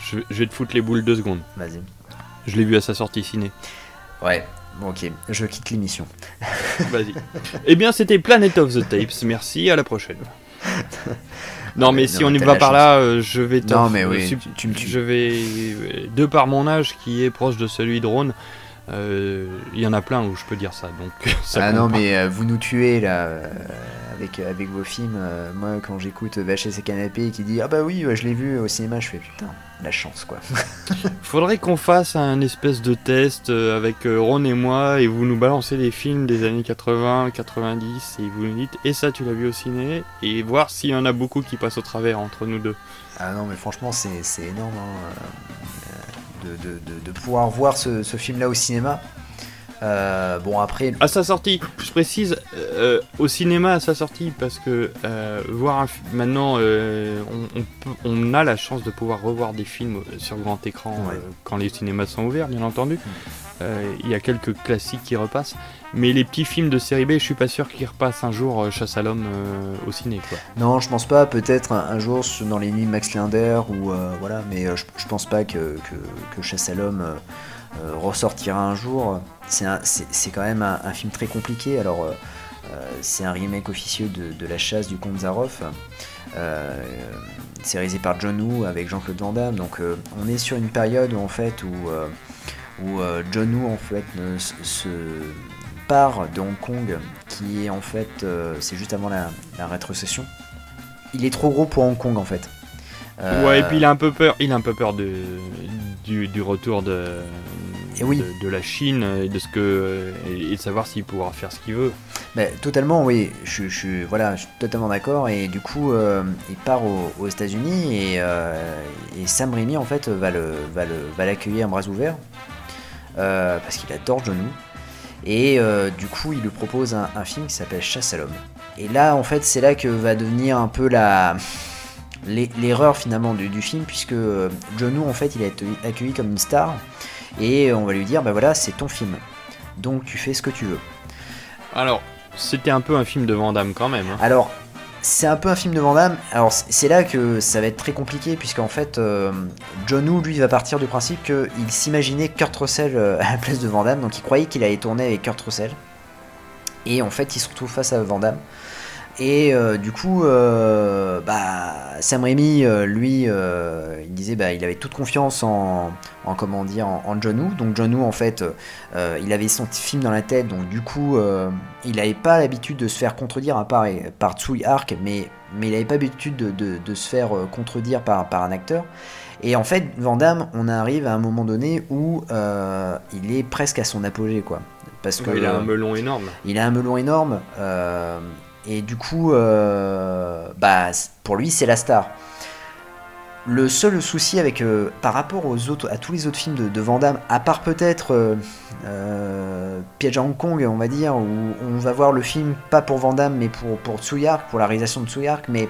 Je, je vais te foutre les boules deux secondes. Vas-y. Je l'ai vu à sa sortie ciné. Ouais, bon, ok, je quitte l'émission. Vas-y. eh bien, c'était Planet of the Tapes. Merci, à la prochaine. Non, mais Non, si mais on y va par chance. là, euh, je vais Non, t'en- mais oui, tu- me tues. Je vais. euh, De par mon âge qui est proche de celui de Ron, euh, il y en a plein où je peux dire ça. Donc, ça ah non, pas. mais euh, vous nous tuez là avec, avec vos films. Euh, moi, quand j'écoute VHS et Canapé qui dit Ah bah oui, je l'ai vu au cinéma, je fais putain, la chance quoi. Faudrait qu'on fasse un espèce de test euh, avec euh, Ron et moi et vous nous balancez des films des années 80, 90 et vous nous dites et ça tu l'as vu au ciné et voir s'il y en a beaucoup qui passent au travers entre nous deux. Ah non, mais franchement, c'est énorme hein, euh, de, de- de- de pouvoir voir ce, ce film-là au cinéma. Euh, bon, après, À sa sortie, je précise, euh, au cinéma à sa sortie, parce que euh, voir un maintenant, on, on peut- on a la chance de pouvoir revoir des films sur grand écran Ouais. quand les cinémas sont ouverts, bien entendu. Il y a quelques classiques qui repassent, mais les petits films de série B, je suis pas sûr qu'ils repassent un jour Chasse à l'homme au ciné. Quoi. non, je pense pas. Peut-être un, jour dans les nuits Max Linder ou voilà, mais je, je pense pas que, que, que Chasse à l'homme ressortira un jour. C'est quand même un, film très compliqué. Alors, euh, euh, c'est un remake officieux de, La Chasse du comte Zaroff. Euh, c'est réalisé par John Woo avec Jean-Claude Van Damme. Donc, euh, on est sur une période où, en fait où, euh, euh, John Woo en fait se- part de Hong Kong, qui est en fait euh, c'est juste avant la, la rétrocession. Il est trop gros pour Hong Kong en fait. Euh, Ouais, et puis il a un peu peur, il a un peu peur de, du, du retour de, Et oui. de, de la Chine et de ce que et de savoir s'il pourra faire ce qu'il veut. Bah, totalement, oui. Je, je, suis- voilà, je suis totalement d'accord. Et du coup, euh, il part au- aux États-Unis et, euh, et Sam Raimi en fait va le va le va l'accueillir en bras ouverts euh, parce qu'il adore John Woo. Et euh, du coup, il lui propose un, un film qui s'appelle Chasse à l'homme. Et là, en fait, c'est là que va devenir un peu la l'erreur finalement du, du film puisque euh, John Woo en fait il a été accueilli comme une star et on va lui dire bah voilà c'est ton film donc tu fais ce que tu veux Alors, c'était un peu un film de Van Damme quand même. hein. alors, c'est un peu un film de Van Damme. Alors, c'est là que ça va être très compliqué, puisqu'en fait, euh, John Woo, lui, va partir du principe qu'il s'imaginait Kurt Russell euh, à la place de Van Damme, donc il croyait qu'il allait tourner avec Kurt Russell. Et en fait, il se retrouve face à Van Damme. Et euh, du coup, euh, bah, Sam Raimi, euh, lui, il disait, bah, il avait toute confiance en, en comment dire, en, en John Woo. Donc John Woo, en fait, il avait son film dans la tête, donc du coup, il n'avait pas l'habitude de se faire contredire à part par Tsui Hark, mais, mais il n'avait pas l'habitude de, de- de se faire contredire par, par un acteur. Et en fait, Van Damme, on arrive à un moment donné où il est presque à son apogée, quoi. Parce que il a un melon énorme. il a un melon énorme. euh, et du coup, euh, bah, pour lui, c'est la star. Le seul souci avec, euh, par rapport aux autres, à tous les autres films de, de à part peut-être euh, euh, Piège à Hong Kong, on va dire, où on va voir le film pas pour Van mais pour, pour Tsui Hark, pour la réalisation de Tsui Hark, mais,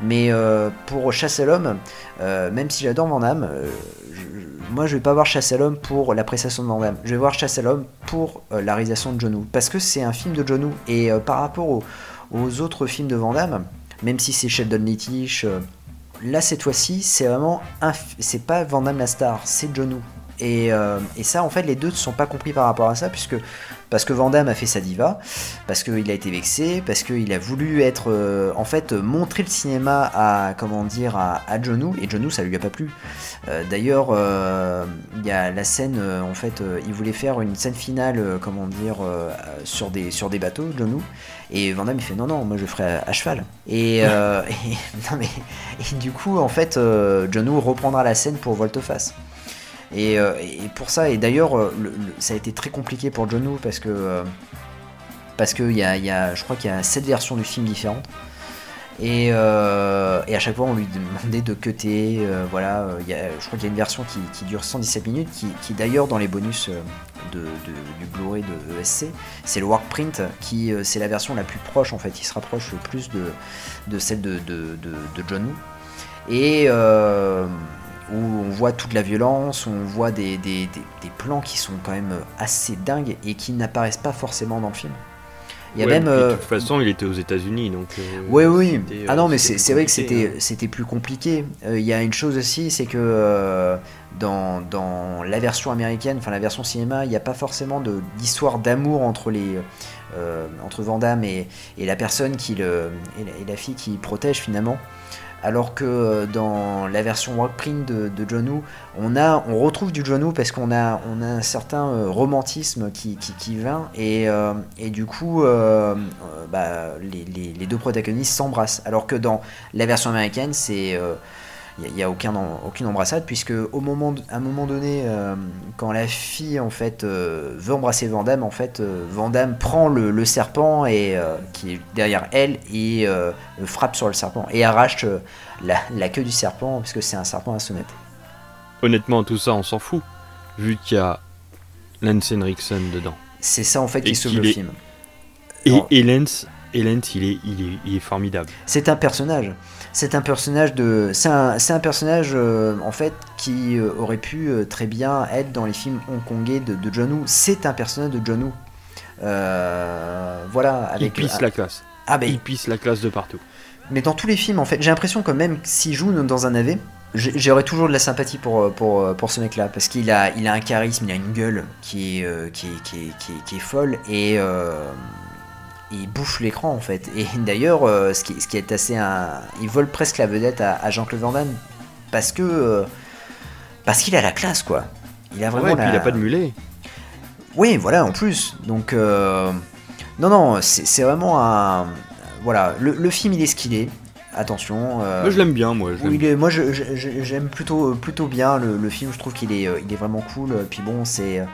mais euh, pour Chasse à l'homme, même si j'adore Van Damme, je- moi je vais pas voir Chasse à l'homme pour l'appréciation de Van Damme, je vais voir Chasse à l'homme pour la réalisation de John parce que c'est un film de John Woo, et par rapport aux, aux autres films de Van Damme, même si c'est Sheldon Lettich, euh, là cette fois-ci c'est vraiment c'est pas Van Damme la star, c'est John euh, et ça, en fait, les deux ne sont pas compris par rapport à ça, puisque parce que Van Damme a fait sa diva, parce qu'il a été vexé, parce qu'il a voulu être, euh, en fait, montrer le cinéma à, comment dire, à, à John et John ça lui a pas plu. D'ailleurs, il y a la scène, en fait, il voulait faire une scène finale, comment dire, sur des sur des bateaux, John Woo, et Van Damme il fait non non, moi je ferai à, à cheval. Et, euh, et- non mais et du coup, en fait, euh, John Woo reprendra la scène pour Volte-Face. Et, euh, et pour ça, et d'ailleurs, euh, ça a été très compliqué pour John Woo parce que, parce que y a, y a, je crois qu'il y a sept versions du film différentes. Et, euh, et à chaque fois, on lui demandait de cutter. euh, voilà, euh, je crois qu'il y a une version qui, qui dure 117 minutes, qui, qui d'ailleurs, dans les bonus du Blu-ray de ESC, c'est le workprint, qui c'est la version la plus proche, en fait, il se rapproche le plus de, celle de, de. Et où on voit toute la violence, où on voit des plans qui sont quand même assez dingues et qui n'apparaissent pas forcément dans le film. Il y a Ouais, même. euh, De toute façon, il était aux États-Unis, donc. euh, Oui, oui. Ah euh, non, mais c'est vrai que c'était c'était plus compliqué. Euh, Il y a une chose aussi, c'est que dans, dans la version américaine, enfin la version cinéma, il n'y a pas forcément de- d'histoire d'amour entre les entre Van Damme et, et la personne qui le et la, et la fille qui protège finalement. Alors que euh, dans la version workprint de, de John Woo, on, retrouve du John Woo parce qu'on a, on a un certain euh, romantisme qui, qui, vient et, euh, et du coup bah, les deux protagonistes s'embrassent. Alors que dans la version américaine, c'est il n'y a, aucun, aucune embrassade puisque au moment à un moment donné euh, quand la fille en fait euh, veut embrasser Van Damme en fait euh, Van Damme prend le, le serpent et qui est derrière elle et frappe sur le serpent et arrache la, la queue du serpent parce que c'est un serpent à sonnette. Honnêtement, tout ça, on s'en fout, vu qu'il y a Lance Henriksen dedans. C'est ça en fait qui sauve le est- film. Et, et Lance, et Lance, il est, il est, il est formidable. C'est un personnage. C'est un personnage de. C'est un, c'est un personnage euh, en fait qui euh, aurait pu euh, très bien être dans les films hongkongais de, de John Woo. C'est un personnage de John Woo. Voilà. Avec, il pisse la classe. ah, ben, Il pisse la classe de partout. Mais dans tous les films, en fait, j'ai l'impression que même s'il joue dans un AV, j'aurais toujours de la sympathie pour, pour, pour ce mec-là. Parce qu'il a, il a un charisme, il a une gueule qui est, qui est, qui est, qui est- qui est folle et euh, il bouffe l'écran en fait. Et d'ailleurs, euh, ce, qui, ce qui est assez. un- il vole presque la vedette à, à Jean-Claude Van Damme. Parce que. euh, parce qu'il a la classe quoi. Il a vraiment Ouais, et puis la- il a pas de mulet. oui, voilà, en plus. Donc, euh, non, non, c'est c'est vraiment un. Voilà, le, le film, il est ce qu'il est. Attention. euh, Moi, je l'aime bien, moi. je oui, est- moi, je- je- je- j'aime plutôt, plutôt bien le, le film. Je trouve qu'il est, euh, il est vraiment cool. Puis bon, c'est, euh,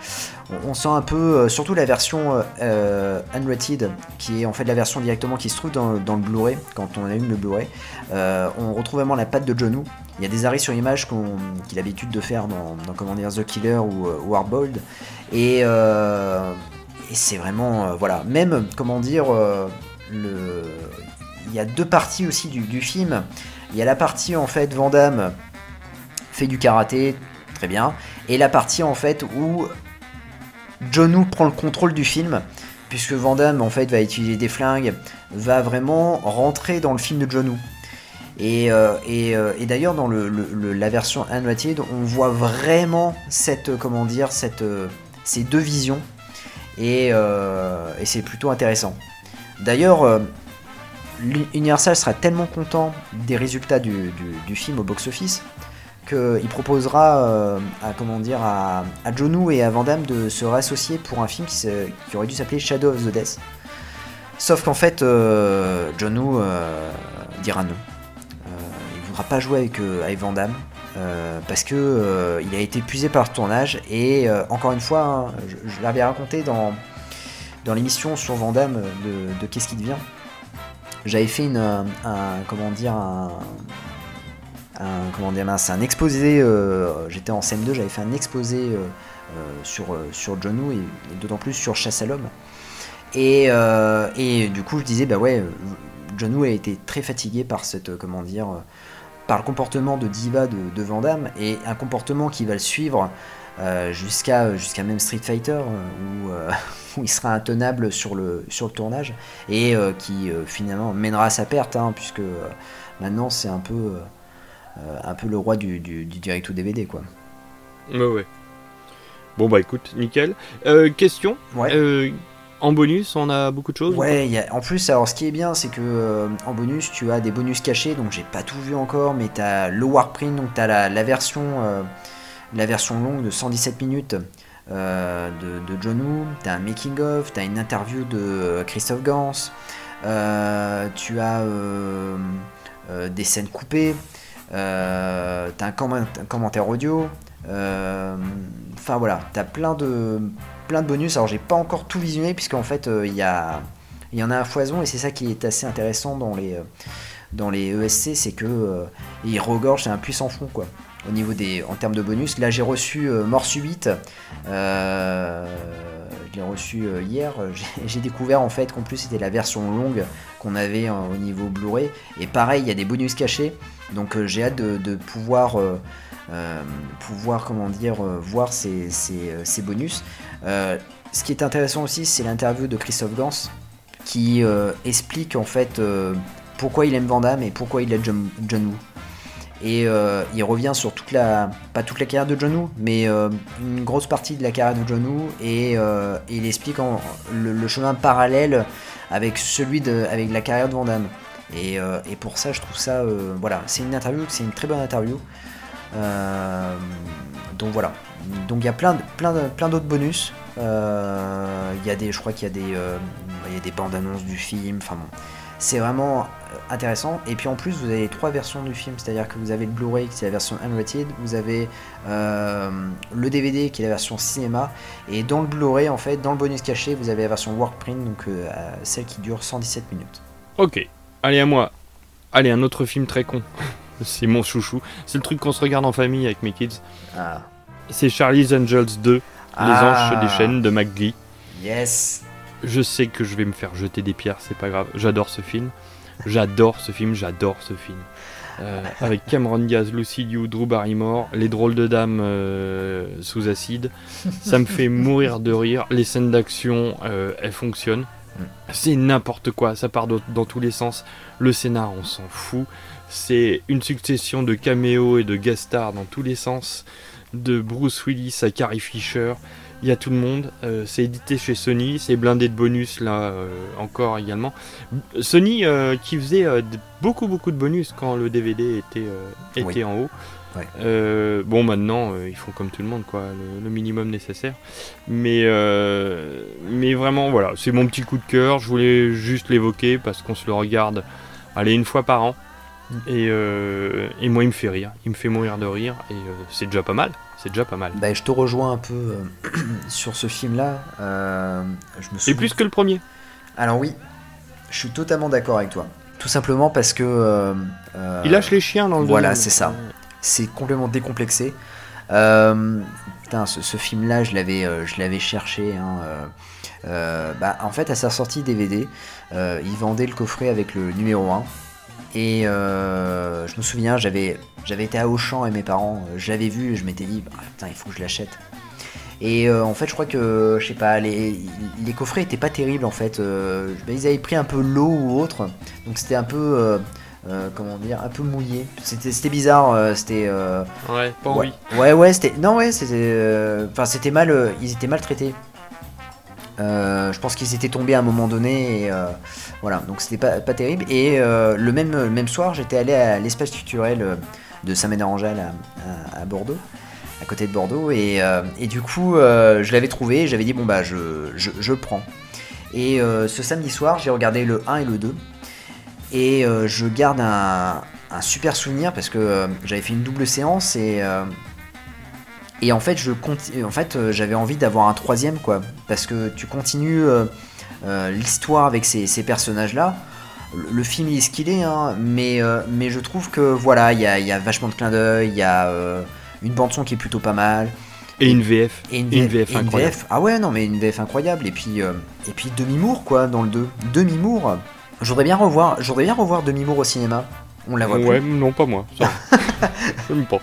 on, on sent un peu, euh, surtout la version euh, unrated, qui est en fait la version directement qui se trouve dans, dans le Blu-ray, quand on allume le Blu-ray. Euh, on retrouve vraiment la patte de John Woo. Il y a des arrêts sur image qu'il a l'habitude de faire dans, dans comment dire, The Killer ou, euh, ou Hardboiled. Et, euh, et c'est vraiment, euh, voilà, même, comment dire, euh, le... il y a deux parties aussi du, film. Il y a la partie, en fait, fait du karaté, très bien, et la partie, en fait, où Woo prend le contrôle du film, puisque Van Damme, en fait, va utiliser des flingues, va vraiment rentrer dans le film de John Woo. Et, euh, euh, et d'ailleurs, dans la version Unrated, on voit vraiment cette, euh, comment dire, cette, ces deux visions. Et, c'est plutôt intéressant. D'ailleurs, Universal sera tellement content des résultats du, film au box-office qu'il proposera euh, à, comment dire, à, à John et à Van Damme de se réassocier pour un film qui, aurait dû s'appeler Shadow of the Death. Sauf qu'en fait, euh, John euh, dira non. Euh, il ne voudra pas jouer avec, avec Van Damme. parce que il a été épuisé par le tournage et encore une fois hein, je, l'avais raconté dans, dans l'émission sur Van Damme de, de Qu'est-ce qui devient j'avais fait une, un, un- comment dire un, un- comment dire un exposé euh, j'étais en CM2 j'avais fait un exposé euh, euh, sur, euh, sur John Woo et, d'autant plus sur Chasse à l'homme. Et, euh, et du coup je disais bah ouais John Woo a été très fatigué par cette euh, comment dire euh, par le comportement de diva de, de et un comportement qui va le suivre euh, jusqu'à jusqu'à même Street Fighter euh, où, euh, où il sera intenable sur le, sur le tournage et euh, qui euh, finalement mènera à sa perte hein, puisque euh, maintenant c'est un peu euh, euh, un peu le roi du, du, du direct ou DVD quoi. Ouais, ouais. Bon, bah écoute, nickel. Euh, question Ouais. Euh, En bonus, on a beaucoup de choses ou Ouais, il y a- en plus, alors ce qui est bien, c'est que euh, en bonus, tu as des bonus cachés, donc j'ai pas tout vu encore, mais tu as le Warprint, donc tu as la, la version, euh, la version longue de 117 minutes euh, de, de John Woo, tu as un making-of, tu as une interview de euh, Christophe Gans, euh, tu as des scènes coupées, euh, tu as un, un commentaire audio, enfin voilà, tu as plein de, plein de bonus. Alors j'ai pas encore tout visionné puisqu'en fait il y a il y en a à foison et c'est ça qui est assez intéressant dans les dans les ESC, c'est que ils regorgent, c'est un puissant fond quoi. Au niveau des en termes de bonus, là j'ai reçu euh, Mort subite. Euh, je l'ai reçu euh, hier. J'ai- découvert en fait qu'en plus c'était la version longue qu'on avait euh, au niveau Blu-ray. Et pareil, il y a des bonus cachés. Donc j'ai hâte de, pouvoir pouvoir comment dire voir ces, bonus. Ce qui est intéressant aussi, c'est l'interview de Christophe Gans, qui explique en fait pourquoi il aime Van Damme et pourquoi il aime John, John Woo. Et euh, il revient sur toute la, pas toute la carrière de John Woo, mais euh, une grosse partie de la carrière de John Woo et euh, il explique le, chemin parallèle avec celui de, avec la carrière de Van Damme. Et, euh, pour ça, je trouve ça, voilà, c'est une interview, c'est une très bonne interview. Donc voilà. Donc il y a plein, plein, plein d'autres bonus. Il y a des, je crois qu'il y a des, il y a des bandes annonces du film. Enfin bon, c'est vraiment euh, intéressant. Et puis en plus, vous avez trois versions du film, c'est-à-dire que vous avez le Blu-ray qui est la version unrated, vous avez euh, le DVD qui est la version cinéma, et dans le Blu-ray, en fait, dans le bonus caché, vous avez la version workprint, donc euh, euh, celle qui dure 117 minutes. Ok, allez à moi. Allez, un autre film très con. C'est mon chouchou. C'est le truc qu'on se regarde en famille avec mes kids. Ah. C'est Charlie's Angels 2, Ah. Les Anges des Chaînes de McGee. Yes. Je sais que je vais me faire jeter des pierres, c'est pas grave. J'adore ce film. J'adore ce film, j'adore ce film. Euh, avec Cameron Diaz, Lucy Liu, Drew Barrymore, les drôles de dames euh, sous acide. Ça me fait mourir de rire. Les scènes d'action, euh, elles fonctionnent. C'est n'importe quoi, ça part dans, tous les sens. Le scénar, on s'en fout. C'est une succession de caméos et de guest stars dans tous les sens. De Bruce Willis à Carrie Fisher. Il y a tout le monde. Euh, c'est édité chez Sony. C'est blindé de bonus là euh, encore également. Sony euh, qui faisait beaucoup beaucoup de bonus quand le DVD était, était Oui. en haut. Ouais. Bon maintenant ils font comme tout le monde quoi, le, le minimum nécessaire. Mais mais vraiment voilà, c'est mon petit coup de cœur. Je voulais juste l'évoquer parce qu'on se le regarde, allez une fois par an. Et, euh, et moi il me fait rire, il me fait mourir de rire et c'est déjà pas mal. C'est déjà pas mal. Bah, je te rejoins un peu euh, sur ce film-là. Euh, je me Et souviens- plus que le premier. Alors oui, je suis totalement d'accord avec toi. Tout simplement parce que... euh, euh, Il lâche les chiens dans le Voilà, c'est ça. C'est complètement décomplexé. Euh, putain, ce, ce film-là, je l'avais, euh, je l'avais cherché. hein, bah, en fait, à sa sortie DVD, euh, il vendait le coffret avec le numéro 1. Et euh, je me souviens, j'avais, j'avais été à Auchan avec mes parents, euh, je l'avais vu et je m'étais dit, Ah, putain, il faut que je l'achète. Et euh, en fait, je crois que, je sais pas, les, les coffrets étaient pas terribles en fait. Euh, bah, ils avaient pris un peu l'eau ou autre, donc c'était un peu, euh, comment dire, un peu mouillé. C'était, c'était bizarre. euh, c'était. euh, Ouais, pas ouais, envie. ouais, ouais, c'était, non, ouais, c'était, enfin, c'était mal, ils étaient mal traités. Euh, je pense qu'ils étaient tombés à un moment donné et euh, voilà. Donc c'était pas, terrible. Et euh, le même soir j'étais allé à l'espace culturel de Saint-Médard-en-Jalles à, Bordeaux à côté de Bordeaux. Et, du coup je l'avais trouvé j'avais dit bon bah je, je, le prends. Et ce samedi soir j'ai regardé le 1 et le 2 et je garde un, un super souvenir parce que j'avais fait une double séance et et en fait, je en fait, euh, j'avais envie d'avoir un troisième, quoi, parce que tu continues euh, euh, l'histoire avec ces, ces personnages-là. Le, le film il est ce qu'il est, hein, mais, mais je trouve que voilà, il y a, il y a vachement de clins d'œil, il y a une bande son qui est plutôt pas mal. Et une VF. Et une, Et une VF, une incroyable. VF. Ah ouais, non, mais une VF incroyable. Et puis, et puis Demi-Moore, quoi, dans le 2. Demi-Moore. Je voudrais bien revoir, je bien revoir Demi-Moore au cinéma. On la voit Ouais, plus. non, pas moi. ça va. J'aime pas.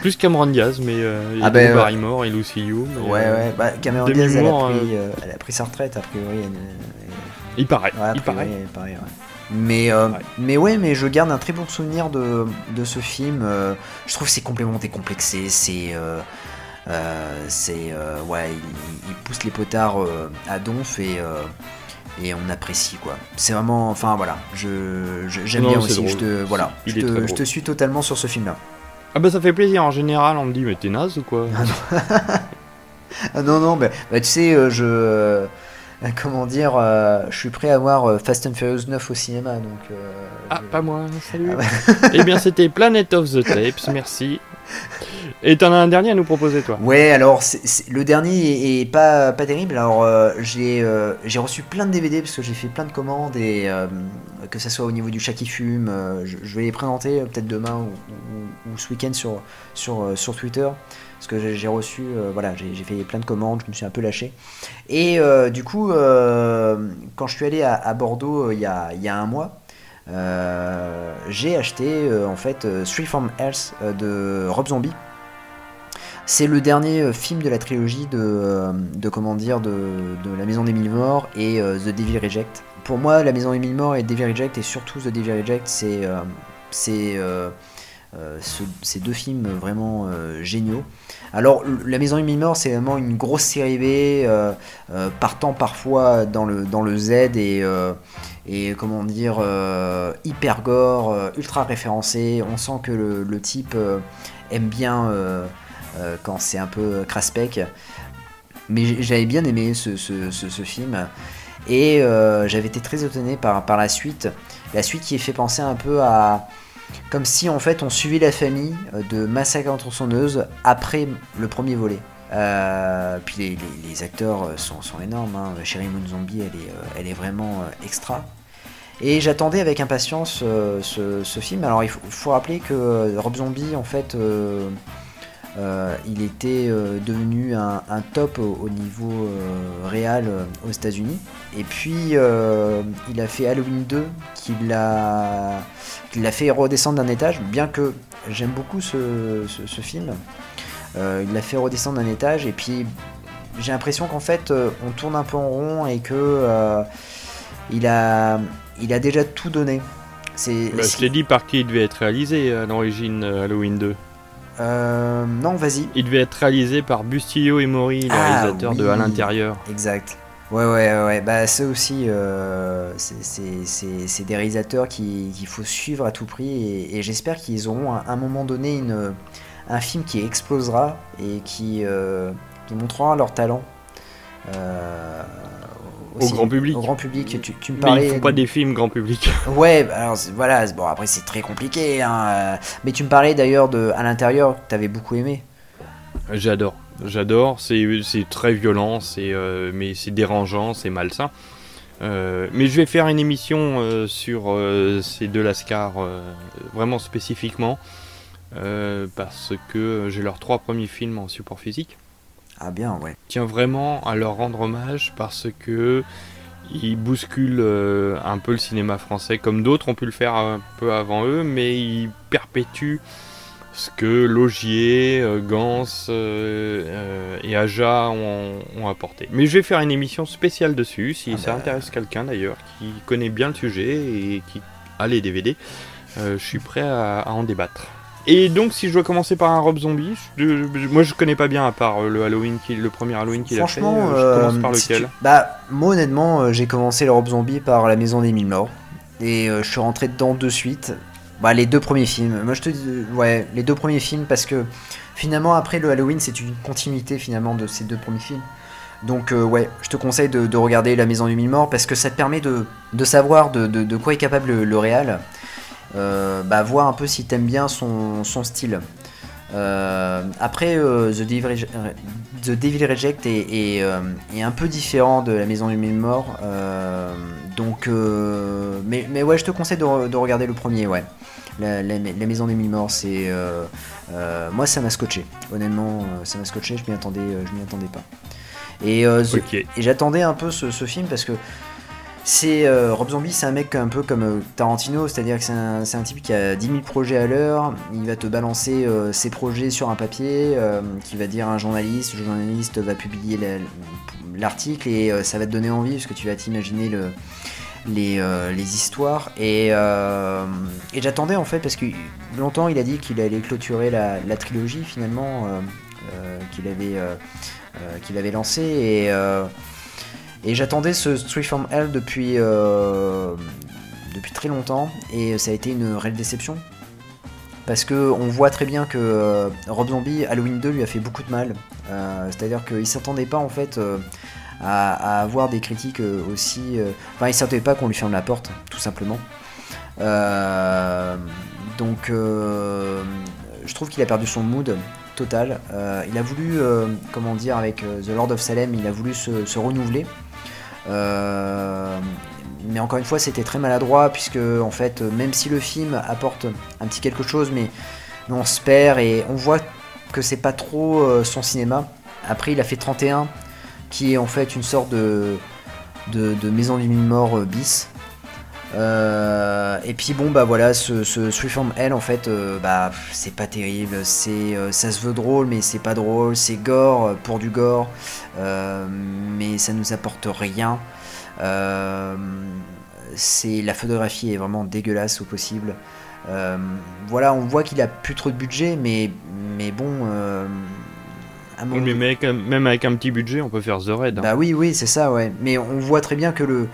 Plus Cameron Diaz, mais euh, Ah ben, euh, Barrymore et Lucy Liu. mais, Ouais, euh, ouais. Bah, Cameron Demi Diaz, elle a, pris, euh, euh, elle a pris sa retraite, a priori. elle- Il paraît. Ouais, il priori, paraît. paraît, ouais. Mais, euh, mais ouais, mais je garde un très bon souvenir de, de ce film. je trouve que c'est complètement décomplexé. C'est. c'est. ouais, il, il- pousse les potards à donf et. et on apprécie quoi. C'est vraiment, enfin voilà, je j'aime bien aussi. Je te voilà, Il je te, je te suis totalement sur ce film-là. Ah bah ça fait plaisir en général, on me dit mais t'es naze ou quoi Ah non, non, mais bah, tu sais, euh, je. euh, comment dire, euh, je suis prêt à voir euh, Fast and Furious 9 au cinéma, donc. euh, Ah, pas moi, salut. Ah ouais. eh bien c'était Planet of the Tapes, merci. Et t'en as un dernier à nous proposer toi Ouais, alors le dernier est, pas, pas terrible. Alors euh, j'ai euh, reçu plein de DVD parce que j'ai fait plein de commandes et euh, que ça soit au niveau du chat qui fume, euh, je, vais les présenter peut-être demain ou, ce week-end sur, sur, sur Twitter parce que j'ai reçu, voilà, j'ai fait plein de commandes, je me suis un peu lâché. Et du coup, quand je suis allé à, Bordeaux il y, a, y a un mois, j'ai acheté en fait Three from euh, de Rob Zombie. C'est le dernier euh, film de la trilogie de, euh, de comment dire de, La Maison des Mille Morts et euh, The Devil Reject pour moi, La Maison des Mille Morts et Devil Reject, et surtout The Devil Reject, c'est c'est, ce- ces deux films vraiment géniaux. Alors, La Maison des Mille Morts, c'est vraiment une grosse série B, partant parfois dans le, Z et, comment dire, hyper gore, ultra référencé. On sent que le, type aime bien quand c'est un peu craspec. Mais j'avais bien aimé ce, film. Et euh, j'avais été très étonné par, par la suite. La suite qui fait penser un peu à. Comme si en fait on suivait la famille euh, de Massacre en tronçonneuse après le premier volet. Euh, puis les, acteurs euh, sont, sont énormes. Hein. Sherry Moon Zombie, elle est, euh, elle est vraiment euh, extra. Et j'attendais avec impatience euh, ce, film. Alors il faut, rappeler que euh, Rob Zombie, en fait, euh, euh, il était euh, devenu un, un top au, au niveau euh, réel euh, aux États-Unis. Et puis il a fait Halloween 2 qui l'a qui l'a fait redescendre d'un étage, bien que j'aime beaucoup ce, ce- ce film. Il l'a fait redescendre d'un étage et puis j'ai l'impression qu'en fait on tourne un peu en rond et que il a il a déjà tout donné. C'est Bah, je t'ai dit par qui il devait être réalisé à l'origine Halloween 2. Euh, non, vas-y. Il devait être réalisé par Bustillo et Mori, les Ah, réalisateurs de oui. À l'intérieur. Exact. Ouais, ouais, ouais. Bah, ça aussi, euh, c'est- des réalisateurs qui- qu'il faut suivre à tout prix. Et, et j'espère qu'ils auront à un moment donné une, un film qui explosera et qui, euh, qui montrera leur talent. euh, Au grand public. Au grand public. Tu, tu me Mais parlais. ils font pas des films grand public. Ouais, bah, alors voilà, bon après c'est très compliqué, hein, euh, mais tu me parlais d'ailleurs de à l'intérieur, que t'avais beaucoup aimé. J'adore, j'adore. C'est c'est très violent, c'est euh, mais c'est dérangeant, c'est malsain. Euh, mais je vais faire une émission euh, sur ces deux Lascars euh, vraiment spécifiquement parce que j'ai leurs trois premiers films en support physique. Ah bien, ouais. Je tiens vraiment à leur rendre hommage parce que ils bousculent euh, un peu le cinéma français comme d'autres ont pu le faire un peu avant eux, mais ils perpétuent ce que Logier, euh, Gans euh, et Aja ont, ont apporté. Mais je vais faire une émission spéciale dessus, si Ah ça bah. intéresse quelqu'un d'ailleurs qui connaît bien le sujet et qui a les DVD. je suis prêt à, à en débattre. Et donc, si je dois commencer par un Rob Zombie, je- je- moi je connais pas bien à part euh, le Halloween, qui, le premier Halloween qu'il a fait. Franchement, euh, je euh, commence par si lequel? tu- Bah, moi honnêtement, j'ai commencé le Rob Zombie par La Maison des Mille Morts. Et je suis rentré dedans de suite. Bah, les deux premiers films. Moi, je te dis, ouais, les deux premiers films parce que finalement, après le Halloween, c'est une continuité finalement de ces deux premiers films. Donc, euh, ouais, je te conseille de, de regarder La Maison des Mille Morts parce que ça te permet de, de savoir de, de- de quoi est capable le, le réal. Euh, bah, voir un peu si t'aimes bien son, son style. Euh, après, euh, The, Devil Reject, The Devil Reject est, est, euh, est un peu différent de La Maison du Mille Morts. donc, mais, mais ouais, je te conseille de, re- de regarder le premier, ouais. La, la- la Maison des Mille Morts, c'est. moi, ça m'a scotché. Honnêtement, ça m'a scotché, je m'y attendais, je m'y attendais pas. Et, j'attendais un peu ce, ce film parce que c'est euh, Rob Zombie, c'est un mec un peu comme euh, Tarantino, c'est-à-dire que c'est un, un type qui a 10 000 projets à l'heure, il va te balancer euh, ses projets sur un papier, qui va dire un journaliste, le journaliste va publier la- l'article et ça va te donner envie parce que tu vas t'imaginer le, les, histoires. Et, j'attendais en fait parce que longtemps il a dit qu'il allait clôturer la, trilogie finalement qu'il avait, qu'il avait lancée et. Et j'attendais ce Street from Hell depuis, euh, depuis très longtemps et ça a été une réelle déception. Parce que on voit très bien que euh, Rob Zombie, Halloween 2 lui a fait beaucoup de mal. Euh, C'est-à-dire qu'il s'attendait pas en fait à, avoir des critiques aussi. Enfin, il s'attendait pas qu'on lui ferme la porte, tout simplement. Donc, je trouve qu'il a perdu son mood total. Il a voulu, comment dire, avec The Lord of Salem, il a voulu se renouveler. Euh, mais encore une fois, c'était très maladroit puisque en fait, même si le film apporte un petit quelque chose, mais, on se perd et on voit que c'est pas trop euh, son cinéma. Après, il a fait 31, qui est en fait une sorte de, de, de Maison du Mille Morts euh, bis. Euh, et puis bon bah voilà ce, ce Street from Hell en fait euh, bah c'est pas terrible c'est euh, ça se veut drôle mais c'est pas drôle c'est gore pour du gore mais ça nous apporte rien c'est la photographie est vraiment dégueulasse au possible. Voilà, on voit qu'il a plus trop de budget, mais mais bon. Oui, mais avec même avec un petit budget, on peut faire The Raid. hein. bah oui, oui, c'est ça, ouais. Mais on voit très bien que le,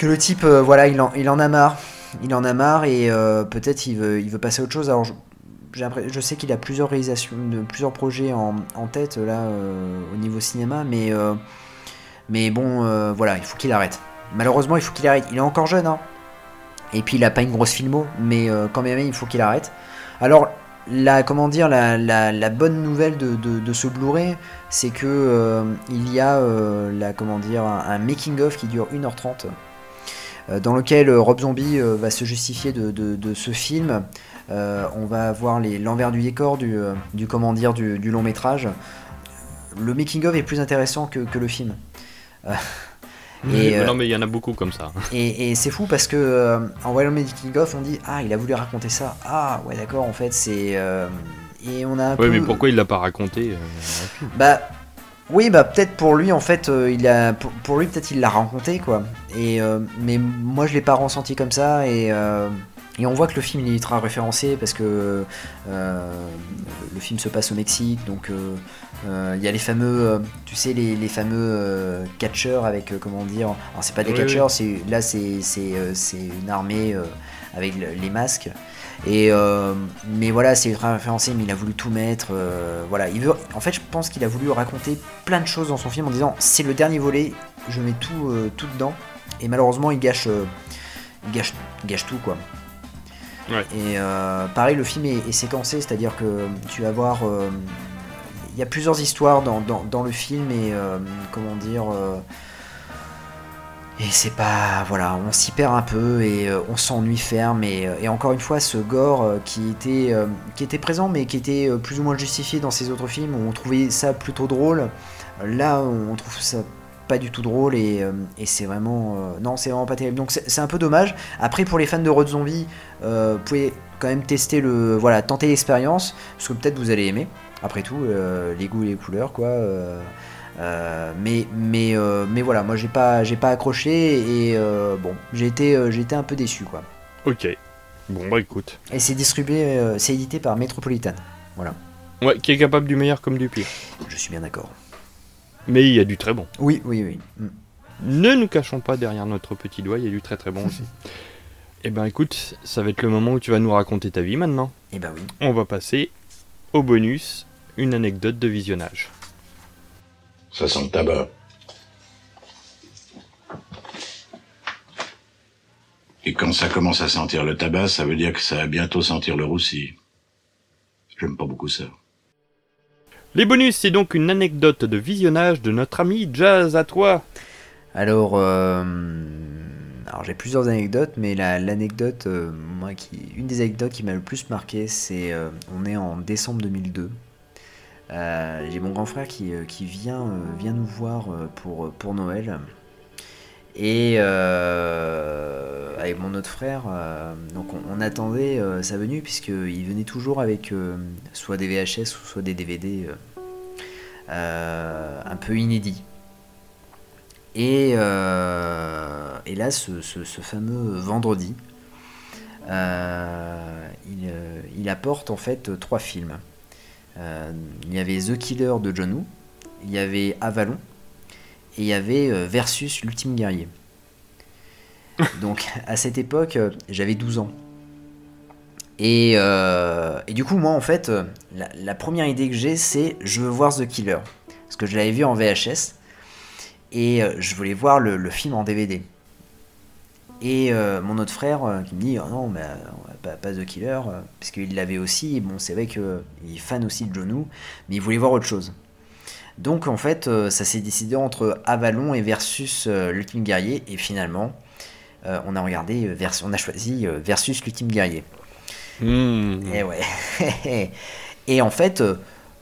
que le type, euh, voilà, il en, il en a marre. Il en a marre et euh, peut-être il veut, il veut passer à autre chose. Alors, je, je sais qu'il a plusieurs réalisations, plusieurs projets en, tête, là, euh, au niveau cinéma, mais, mais bon, voilà, il faut qu'il arrête. Malheureusement, il faut qu'il arrête. Il est encore jeune, hein. Et puis, il a pas une grosse filmo, mais quand même, il faut qu'il arrête. Alors, la, comment dire, la, la, la bonne nouvelle de, ce Blu-ray, c'est que il y a la, comment dire, un, un making-of qui dure 1h30, euh, dans lequel euh, Rob Zombie euh, va se justifier de, de, de ce film. Euh, on va voir les- l'envers du décor du, euh, du, comment dire, du, du long métrage. Le making-of est plus intéressant que, que le film. Euh, euh, Non, mais il y en a beaucoup comme ça. et, et c'est fou parce que euh, en voyant le making of, on dit ah il a voulu raconter ça. Ah ouais d'accord en fait c'est euh, et on a un peu. mais pourquoi il l'a pas raconté euh, Bah oui bah peut-être pour lui en fait euh, il a pour, pour lui peut-être il l'a raconté quoi. Et euh, mais moi je l'ai pas ressenti comme ça et euh, et on voit que le film il est ultra référencé parce que le film se passe au Mexique donc il y a les fameux tu sais les, les fameux catcheurs avec euh, comment dire alors c'est pas des Oui, catcheurs c'est là c'est c'est une armée avec le- les masques et euh, mais voilà c'est ultra référencé mais il a voulu tout mettre euh, voilà il veut en fait je pense qu'il a voulu raconter plein de choses dans son film en disant c'est le dernier volet je mets tout euh, tout dedans et malheureusement il gâche euh, il gâche, il gâche tout quoi Ouais. et euh, pareil, le film est, est séquencé, c'est-à-dire que tu vas voir. Il y a plusieurs histoires dans, dans- dans le film et comment dire. Et c'est pas. Voilà, on s'y perd un peu et euh, on s'ennuie ferme. Et, euh, et encore une fois, ce gore euh, qui, était, qui était présent mais qui était plus ou moins justifié dans ces autres films où on trouvait ça plutôt drôle. Là, on trouve ça pas du tout drôle et, c'est vraiment. non, c'est vraiment pas terrible. Donc c'est un peu dommage. Après, pour les fans de Road Zombie, vous pouvez quand même tester le. Voilà, tenter l'expérience parce que peut-être vous allez aimer. Après tout, les goûts et les couleurs, quoi. Euh, mais mais euh, mais voilà, moi j'ai pas j'ai pas accroché et euh, bon, j'ai été j'ai été un peu déçu, quoi. Ok. Bon, bah écoute. Et c'est distribué, c'est édité par Metropolitan. Voilà, Ouais, qui est capable du meilleur comme du pire. je suis bien d'accord. Mais il y a du très bon. Oui, oui, oui. Mm. Ne nous cachons pas derrière notre petit doigt, il y a du très très bon aussi. Eh ben écoute, ça va être le moment où tu vas nous raconter ta vie maintenant. Eh ben oui. On va passer au bonus, une anecdote de visionnage. Ça sent le tabac. Et quand ça commence à sentir le tabac, ça veut dire que ça va bientôt sentir le roussi. J'aime pas beaucoup ça. Les bonus, c'est donc une anecdote de visionnage de notre ami Jazz à toi. Alors, euh, alors j'ai plusieurs anecdotes, mais la- l'anecdote, euh, moi, qui, une des anecdotes qui m'a le plus marqué, c'est, euh, on est en décembre 2002. Euh, j'ai mon grand frère qui, euh, euh, vient nous voir pour, Noël. Et avec mon autre frère, donc on, attendait sa venue puisqu'il venait toujours avec soit des VHS ou soit des DVD un peu inédits. Et, là, ce, fameux vendredi, il apporte en fait trois films. Euh, il y avait The Killer de John Woo, il y avait Avalon, et il y avait euh, Versus l'ultime guerrier. Donc à cette époque, euh, j'avais 12 ans. Et, euh, et du coup, moi en fait, la, la première idée que j'ai, c'est je veux voir The Killer. Parce que je l'avais vu en VHS et je voulais voir le, le film en DVD. Et euh, mon autre frère euh, qui me dit oh non, mais, euh, pas, The Killer, euh, parce qu'il l'avait aussi. Et bon, c'est vrai qu'il est fan aussi de Woo, mais il voulait voir autre chose. Donc en fait, ça s'est décidé entre Avalon et Versus l'Ultime Guerrier, et finalement, on a regardé, vers- on a choisi Versus l'Ultime Guerrier. Hmm. Et ouais. et en fait,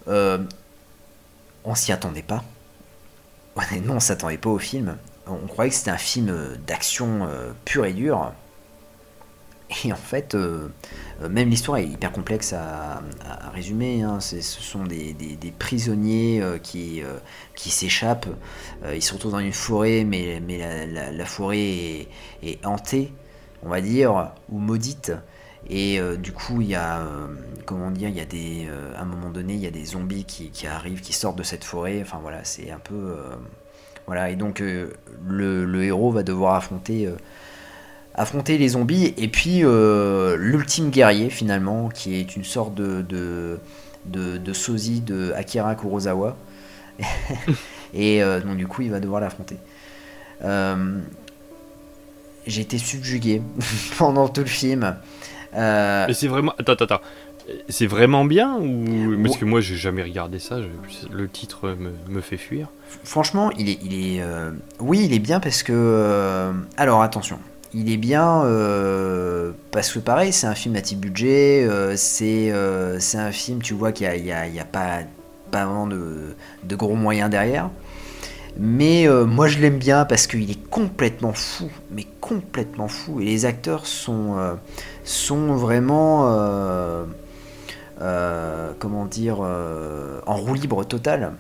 on s'y attendait pas. Honnêtement, on s'attendait pas au film. On croyait que c'était un film euh, d'action euh, pur et dur. Et en fait, euh, même l'histoire est hyper complexe à, résumer. hein. Ce sont des, prisonniers qui, s'échappent. Ils se retrouvent dans une forêt, mais, la, forêt est, hantée, on va dire, ou maudite. Et du coup, il y a, comment dire, il y a des, à un moment donné, il y a des zombies qui, qui arrivent, qui sortent de cette forêt. Enfin voilà, c'est un peu, voilà. Et donc euh, le, héros va devoir affronter, euh, les zombies. Et puis euh, l'ultime guerrier finalement, qui est une sorte de, de, de, de sosie de Akira Kurosawa. et donc du coup, il va devoir l'affronter. J'ai été subjugué pendant tout le film. Mais c'est vraiment. Attends, attends, attends. C'est vraiment bien ou. Parce que moi, j'ai jamais regardé ça. je- Le titre me, me fait fuir. Franchement, il est, il est, euh, oui, il est bien parce que, euh, alors attention, il est bien euh, parce que pareil, c'est un film à petit budget, c'est, c'est un film, tu vois qu'il y a, il y a- il y a pas, pas vraiment de, de gros moyens derrière. Mais euh, moi je l'aime bien parce qu'il est complètement fou, mais complètement fou. Et les acteurs sont, euh, sont vraiment, euh, comment dire, euh, en roue libre totale.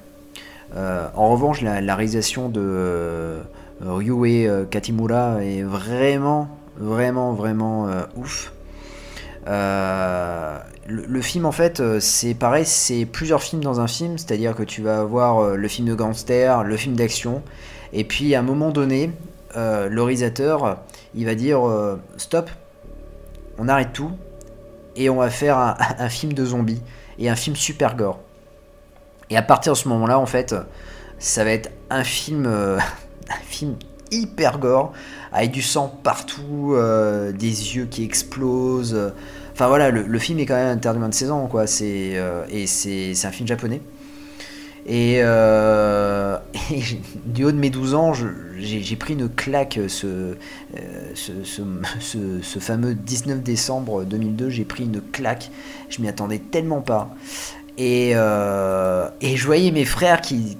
Euh, en revanche, la, réalisation de euh, Ryue euh, Katimura est vraiment, vraiment, vraiment euh, ouf. Euh, le, film, en fait, euh, c'est pareil, c'est plusieurs films dans un film, c'est-à-dire que tu vas avoir euh, le film de gangster, le film d'action, et puis à un moment donné, euh, le réalisateur, il va dire euh, stop, on arrête tout, et on va faire un, un film de zombies, et un film super gore. Et à partir de ce moment-là, en fait, ça va être un film, euh, un hyper gore, avec du sang partout, euh, des yeux qui explosent. Enfin voilà, le, film est quand même interdit moins de 16 ans, quoi. Euh, et c'est un film japonais. Et, euh, et du haut de mes 12 ans, j'ai pris une claque ce, euh, ce, fameux 19 décembre 2002. J'ai pris une claque. Je m'y attendais tellement pas. Et, euh, je voyais mes frères qui,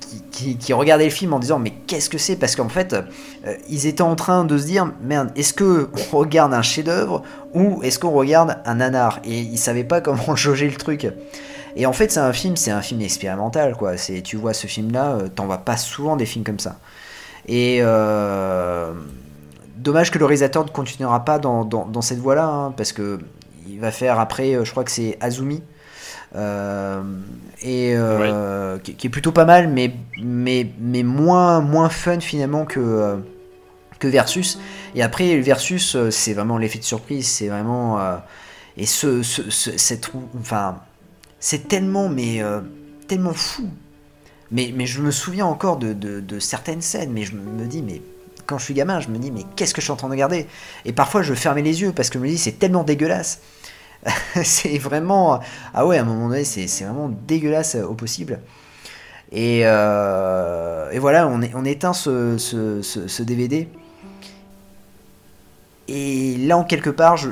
regardaient le film en disant mais qu'est-ce que c'est? Parce qu'en fait, euh, ils étaient en train de se dire merde, est-ce que on regarde un chef-d'œuvre ou est-ce qu'on regarde un nanar Et ils savaient pas comment jauger le truc. Et en fait, c'est un film, c'est un film expérimental quoi. C'est tu vois ce film-là, euh, t'en vois pas souvent des films comme ça. Et euh, dommage que le réalisateur ne continuera pas dans, dans, dans cette voie-là, hein, parce que il va faire après, euh, je crois que c'est Azumi. Euh, et euh, qui, qui est plutôt pas mal, mais, mais, mais moins, moins fun finalement que, que Versus. Et après, Versus, c'est vraiment l'effet de surprise, c'est vraiment. et ce, ce, ce- cette, enfin, c'est tellement, mais euh, tellement fou. Mais, je me souviens encore de, de, certaines scènes, mais je me dis, mais quand je suis gamin, je me dis, mais qu'est-ce que je suis en train de regarder? Et parfois, je fermais les yeux parce que je me dis, c'est tellement dégueulasse. c'est vraiment. Ah ouais, à un moment donné, c'est vraiment dégueulasse au possible. Et, euh, et voilà, on, on éteint ce, ce- ce DVD. Et là, en quelque part, je,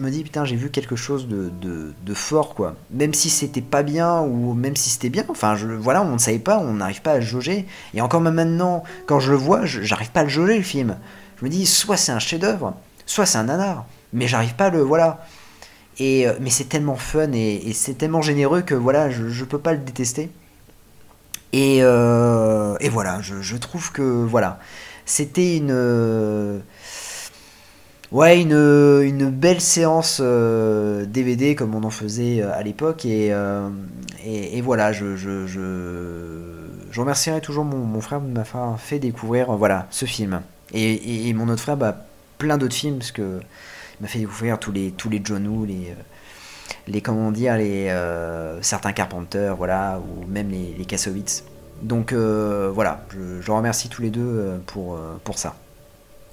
me dis, putain, j'ai vu quelque chose de, fort, quoi. Même si c'était pas bien, ou même si c'était bien, enfin, voilà, on ne savait pas, on n'arrive pas à le jauger. Et encore même maintenant, quand je le vois, j'arrive pas à le jauger, le film. Je me dis, soit c'est un chef-d'œuvre, soit c'est un nanar. Mais j'arrive pas à le. Voilà. Et, euh, mais c'est tellement fun et, c'est tellement généreux que voilà, je, je peux pas le détester. Et, euh, et voilà, je, je trouve que voilà, c'était une euh, ouais une, une belle séance euh, DVD comme on en faisait euh, à l'époque et, euh, et, voilà, je, je, je, je remercierai toujours mon, mon frère de m'avoir fait découvrir euh, voilà ce film et, et- mon autre frère bah, plein d'autres films parce que il m'a fait découvrir tous les tous les John les euh, les comment dire les euh, certains Carpenter voilà ou même les, les Kassovitz. Donc euh, voilà, je, je remercie tous les deux euh, pour euh, pour ça.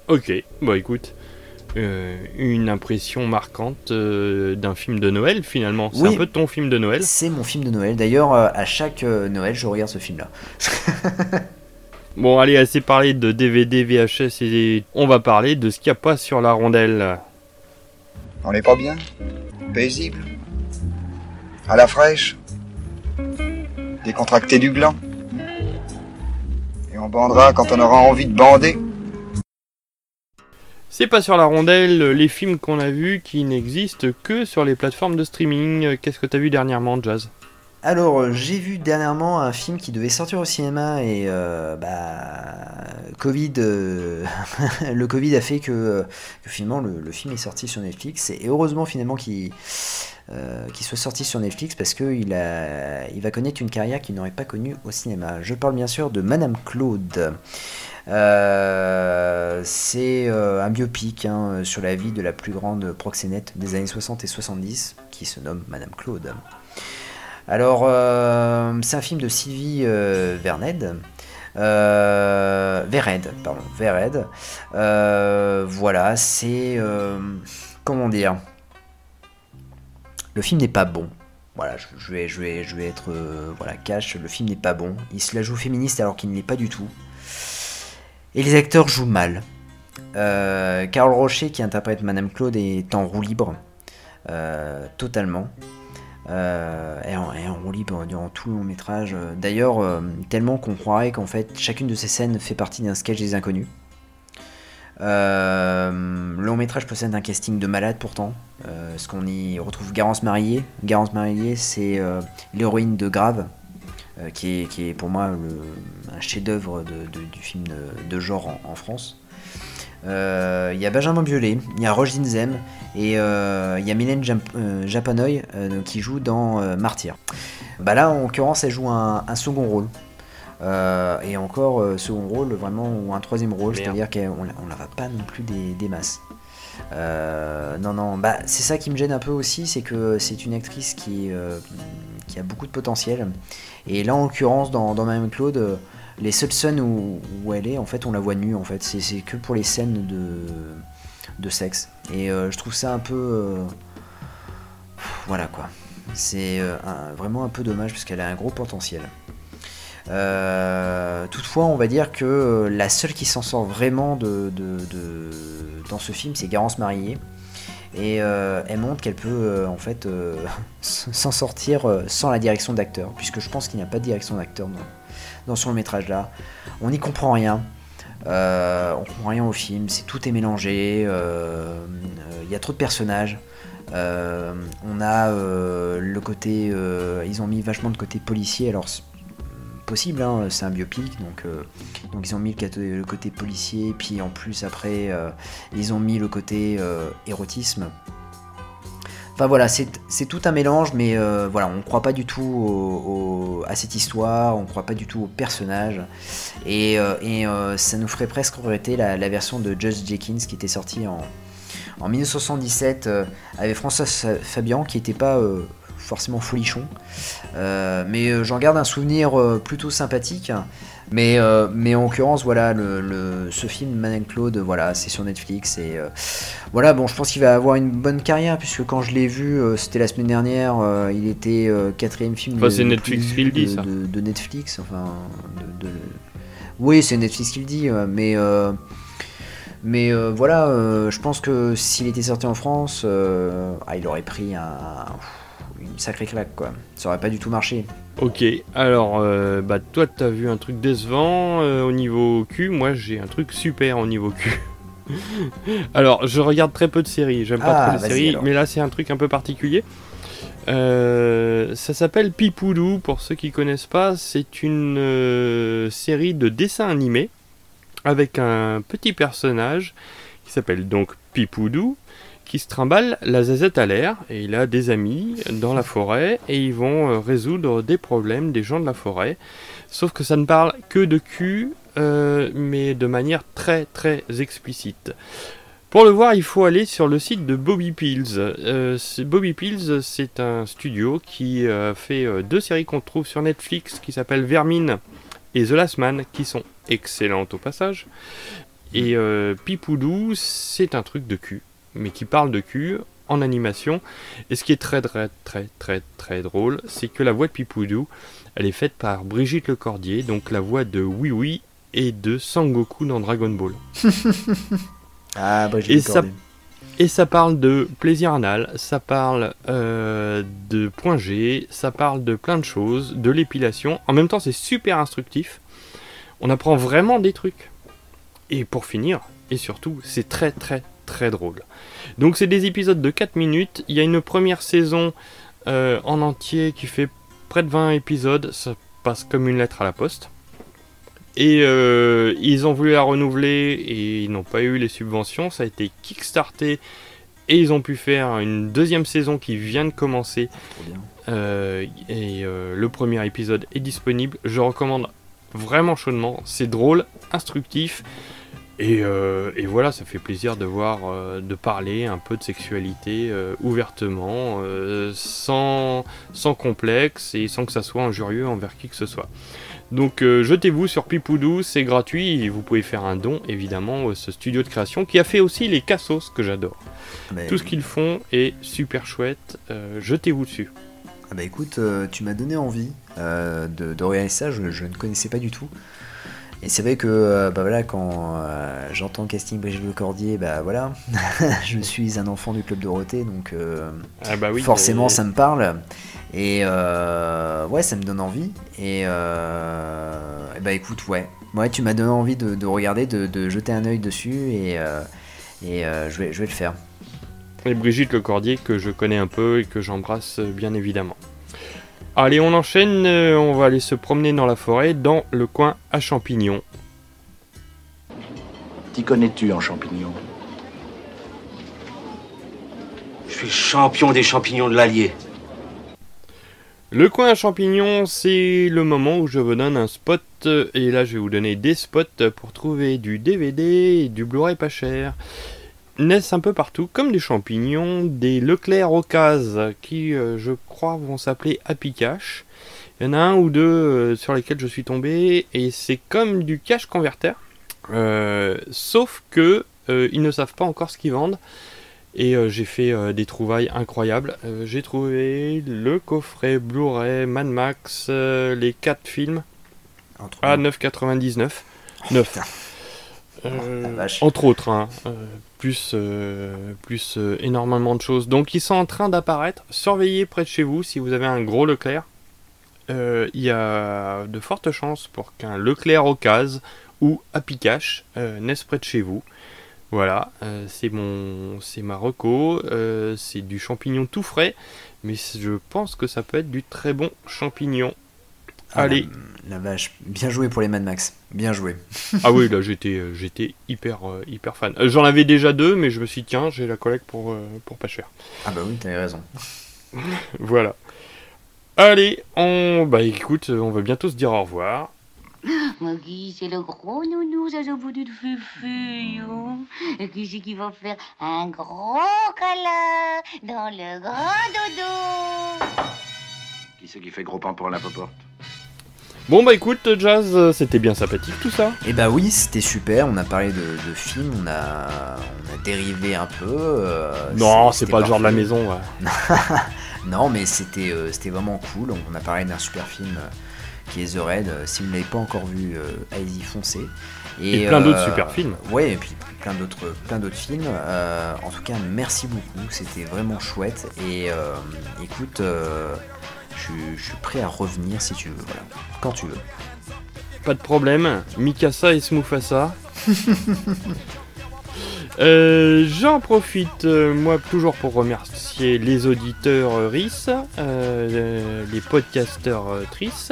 Ok, bah écoute. Euh, une impression marquante euh, d'un film de Noël finalement. C'est Oui. un peu ton film de Noël. C'est mon film de Noël. D'ailleurs, euh, à chaque euh, Noël, je regarde ce film-là. Bon, allez, assez parlé de DVD, VHS et on va parler de ce qu'il n'y a pas sur la rondelle. On n'est pas bien? Paisible? À la fraîche? Décontracté du gland? Et on bandera quand on aura envie de bander? C'est pas sur la rondelle, les films qu'on a vus qui n'existent que sur les plateformes de streaming. Qu'est-ce que t'as vu dernièrement, Jazz? Alors, euh, j'ai vu dernièrement un film qui devait sortir au cinéma et euh, bah, Covid, euh, le Covid a fait que, finalement le, film est sorti sur Netflix et heureusement finalement qu'il qu'il soit sorti sur Netflix parce qu'il il va connaître une carrière qu'il n'aurait pas connue au cinéma. Je parle bien sûr de Madame Claude. Euh, c'est euh, un biopic hein, sur la vie de la plus grande proxénète des années 60 et 70 qui se nomme Madame Claude. Alors, euh, c'est un film de Sylvie euh, Verned. Euh, Vered, pardon, Vered. Euh, voilà, c'est. euh, comment dire? Le film n'est pas bon. Voilà, je, je vais, je, vais, je vais être euh, voilà, cash, le film n'est pas bon. Il se la joue féministe alors qu'il ne l'est pas du tout. Et les acteurs jouent mal. Euh, Carole Rocher, qui interprète Madame Claude, est en roue libre. euh, totalement. Euh, et, en, roue libre durant tout le long métrage. D'ailleurs, euh, tellement qu'on croirait qu'en fait, chacune de ces scènes fait partie d'un sketch des inconnus. Le long métrage possède un casting de malade pourtant, parce qu'on y retrouve Garance Marié. Garance Marié, c'est l'héroïne de Grave, euh, qui, est, qui est pour moi le- un chef-d'œuvre du film de, de genre en, en France. Euh, Il y a Benjamin Biolay, il y a Roche Zinzem et euh, il y a Mylène Jap- Japanoy qui joue dans Martyr. Bah là, en l'occurrence, elle joue un, un second rôle. Et encore, second rôle, vraiment, ou un troisième rôle, c'est-à-dire qu'on la- on la va pas non plus des, des masses. Euh, non, non, bah, c'est ça qui me gêne un peu aussi, c'est que c'est une actrice qui, euh, qui a beaucoup de potentiel. Et là, en l'occurrence, dans, dans Claude, euh, les seules scènes où, elle est, en fait, on la voit nue, en fait. C'est que pour les scènes de, sexe. Et euh, je trouve ça un peu. euh, voilà quoi. C'est vraiment un peu dommage parce qu'elle a un gros potentiel. Toutefois, on va dire que la seule qui s'en sort vraiment dans ce film, c'est Garance Marié. Et euh, elle montre qu'elle peut euh, en fait euh, s'en sortir sans la direction d'acteur, puisque je pense qu'il n'y a pas de direction d'acteur dans, dans ce long métrage là. On n'y comprend rien. On comprend rien au film, c'est tout est mélangé. Il y a trop de personnages. On a le côté, ils ont mis vachement de côté policier. Alors possible, hein, c'est un biopic, donc euh, donc ils ont mis le, côté- policier, puis en plus après euh, ils ont mis le côté euh, érotisme. Enfin voilà, c'est tout un mélange, mais euh, voilà, on ne croit pas du tout à cette histoire, on ne croit pas du tout au personnage, et, ça nous ferait presque regretter la, version de Judge Jenkins qui était sortie en, en 1977 euh, avec François Fabian qui n'était pas forcément folichon, Euh, mais euh, j'en garde un souvenir euh, plutôt sympathique. Mais, euh, mais en l'occurrence, voilà, le, le- ce film, Madame Claude, voilà, c'est sur Netflix. Et euh, voilà, bon, je pense qu'il va avoir une bonne carrière, puisque quand je l'ai vu, euh, c'était la semaine dernière, il était quatrième film Enfin, le Netflix qui le dit, de, ça. de- de Netflix, enfin. De, de- Oui, c'est Netflix qui le dit, mais. mais voilà, je pense que s'il était sorti en France, ah, il aurait pris un, une sacrée claque, quoi. Ça aurait pas du tout marché. Ok, alors, euh, bah toi t'as vu un truc décevant euh, au niveau cul, moi j'ai un truc super au niveau cul. alors, je regarde très peu de séries, j'aime pas Ah, trop les séries, alors. mais là c'est un truc un peu particulier. Euh, ça s'appelle Pipoudou, pour ceux qui connaissent pas, c'est une série de dessins animés avec un petit personnage qui s'appelle donc Pipoudou, qui se trimballe la zazette à l'air et il a des amis dans la forêt et ils vont euh, résoudre des problèmes des gens de la forêt. Sauf que ça ne parle que de cul, euh, mais de manière très très explicite. Pour le voir, il faut aller sur le site de Bobby Pills. Euh, Bobby Pills, c'est un studio qui fait deux séries qu'on trouve sur Netflix qui s'appellent Vermine et The Last Man, qui sont excellentes au passage. Et Pipoudou, c'est un truc de cul, mais qui parle de cul en animation. Et ce qui est très très très très très drôle, c'est que la voix de Pipoudou, elle est faite par Brigitte Lecordier, donc la voix de Oui Oui et de Sangoku dans Dragon Ball. Ah, bah, Et ça, et ça parle de plaisir anal, ça parle euh, de point G, ça parle de plein de choses, de l'épilation. En même temps, c'est super instructif. On apprend vraiment des trucs. Et pour finir, et surtout c'est très très très drôle. Donc c'est des épisodes de 4 minutes, il y a une première saison euh, en entier qui fait près de 20 épisodes, ça passe comme une lettre à la poste. Et euh, ils ont voulu la renouveler et ils n'ont pas eu les subventions, ça a été kickstarté et ils ont pu faire une deuxième saison qui vient de commencer. Euh, et le premier épisode est disponible. Je recommande vraiment chaudement. C'est drôle, instructif. Et, euh, et voilà, ça fait plaisir de voir, euh, de parler un peu de sexualité euh, ouvertement, sans, sans complexe et sans que ça soit injurieux envers qui que ce soit. Donc jetez-vous sur Pipoudou, c'est gratuit et vous pouvez faire un don évidemment à ce studio de création qui a fait aussi les cassos que j'adore. Mais- Tout ce qu'ils font est super chouette, jetez-vous dessus. Ah bah écoute, tu m'as donné envie de, de regarder ça, je, je ne connaissais pas du tout. Et c'est vrai que euh, bah voilà, quand euh, j'entends le casting Brigitte Lecordier, bah voilà, je suis un enfant du club Dorothée, donc euh, Ah bah oui, forcément mais- ça me parle. Et euh, ouais, ça me donne envie. Et, euh, et bah écoute, ouais, ouais, tu m'as donné envie de, de regarder, de, de jeter un œil dessus, et, et je, vais, je vais le faire. Et Brigitte Lecordier que je connais un peu et que j'embrasse bien évidemment. Allez, on enchaîne, euh, on va aller se promener dans la forêt, dans le coin à champignons. T'y connais-tu en champignons? Je suis champion des champignons de l'Allier. Le coin à champignons, c'est le moment où je vous donne un spot, euh, et là je vais vous donner des spots pour trouver du DVD et du Blu-ray pas cher. Naissent un peu partout, comme des champignons, des Leclerc Ocase, qui euh, je crois vont s'appeler Happy Cash. Il y en a un ou deux euh, sur lesquels je suis tombé, et c'est comme du cash converter, euh, sauf que ils ne savent pas encore ce qu'ils vendent. Et j'ai fait des trouvailles incroyables. J'ai trouvé le coffret Blu-ray Mad Max, les 4 films à 9,99. 9. Euh, entre autres, hein, plus, euh, plus euh, énormément de choses. Donc ils sont en train d'apparaître. Surveillez près de chez vous si vous avez un gros Leclerc. Euh, Il y a de fortes chances pour qu'un Leclerc Ocase ou Happy Cash naisse près de chez vous. Voilà, c'est mon, c'est ma reco. c'est du champignon tout frais, mais je pense que ça peut être du très bon champignon. Ah, Allez. La, la vache, bien joué pour les Mad Max, bien joué. ah oui, là j'étais, euh, j'étais hyper, euh, hyper fan. Euh, J'en avais déjà deux, mais je me suis dit tiens, j'ai la collecte pour, euh, pour pas cher. Ah bah oui, t'avais raison. voilà. Allez, on, bah écoute, on va bientôt se dire au revoir. Maggie, c'est le gros nounou, ça au bout du fufu. Et qui c'est qui va faire un gros câlin dans le grand dodo Qui c'est qui fait gros pain pour la poporte Bon bah écoute, Jazz, euh, c'était bien sympathique tout ça. Et bah oui, c'était super. On a parlé de, de films, on a, on a dérivé un peu. euh, Non, c'est pas le genre de la maison. ouais. non, mais c'était euh, c'était vraiment cool. On a parlé d'un super film euh, qui est The Raid. Si vous ne l'avez pas encore vu, allez-y, foncez. Et plein d'autres super films. Ouais, et puis plein d'autres plein d'autres films. En tout cas, merci beaucoup. C'était vraiment chouette. Et écoute, je suis- je suis prêt à revenir si tu veux. Voilà, quand tu veux. Pas de problème, Mikasa et Smufasa. Euh, J'en profite, euh, moi, toujours pour remercier les auditeurs euh, RIS, les podcasteurs euh, TRIS.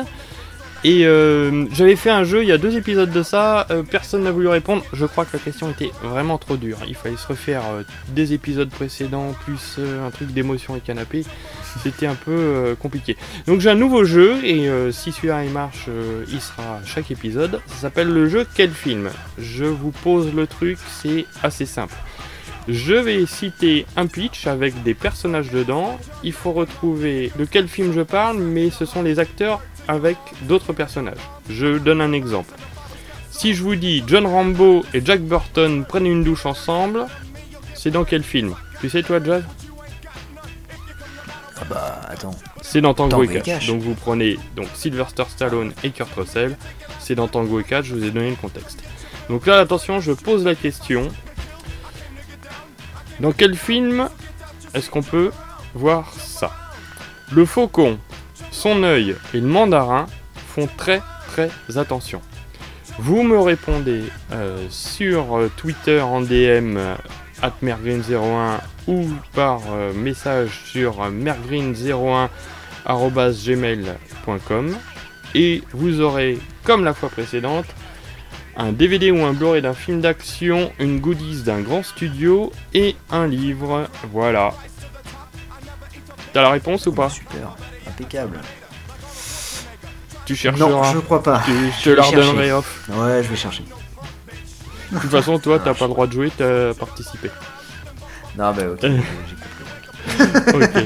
Et euh, j'avais fait un jeu il y a deux épisodes de ça, euh, personne n'a voulu répondre. Je crois que la question était vraiment trop dure. Il fallait se refaire euh, des épisodes précédents, plus euh, un truc d'émotion et canapé. C'était un peu euh, compliqué. Donc j'ai un nouveau jeu, et si celui-là il marche, il sera à chaque épisode. Ça s'appelle le jeu Quel film Je vous pose le truc, c'est assez simple. Je vais citer un pitch avec des personnages dedans. Il faut retrouver de quel film je parle, mais ce sont les acteurs avec d'autres personnages. Je donne un exemple. Si je vous dis John Rambo et Jack Burton prennent une douche ensemble, c'est dans quel film? Tu sais toi, Jazz? Ah bah attends. C'est dans Tango, Tango et et Cash. Cash. Donc vous prenez donc Sylvester Stallone et Kurt Russell. C'est dans Tango et Cash, je vous ai donné le contexte. Donc là, attention, je pose la question. Dans quel film est-ce qu'on peut voir ça? Le faucon, son œil et le mandarin font très très attention. Vous me répondez euh, sur euh, Twitter en DM euh, at mergreen01 ou par message sur euh, mergreen01 arobase gmail.com et vous aurez, comme la fois précédente, un DVD ou un Blu-ray d'un film d'action, une goodies d'un grand studio et un livre. Voilà. T'as la réponse ou pas? Super, impeccable. Tu chercheras Non, je crois pas. Tu- Je te la redonnerai off. Ouais, je vais chercher. De toute façon, toi, t'as pas le droit de jouer, t'as participé. Non, bah ok, j'ai j'ai compris. ok.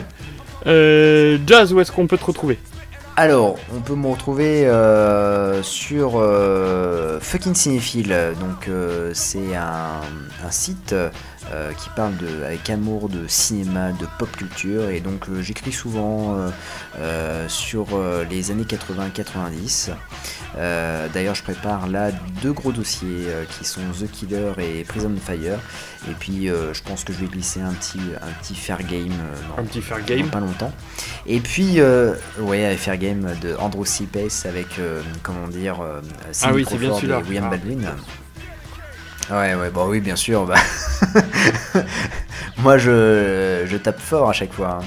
Euh, Jazz, où est-ce qu'on peut te retrouver? Alors, on peut me retrouver euh, sur euh, Fucking Cinéphile. Donc, euh, c'est un, un site euh, qui parle de, avec amour de cinéma, de pop culture. Et donc, euh, j'écris souvent euh, sur les années 80-90. Euh, D'ailleurs, je prépare là deux gros dossiers qui sont The Killer et Prison Fire. Et puis, je pense que je vais glisser un petit, un petit fair game. dans- Un petit fair dans game. Pas longtemps. Et puis, ouais, fair game de Andrew C. Pace avec, comment dire, Ah oui, c'est bien celui-là. et William Ah. Baldwin. Ouais, ouais, bah oui, bien sûr. bah. Moi, je, je tape fort à chaque fois. hein.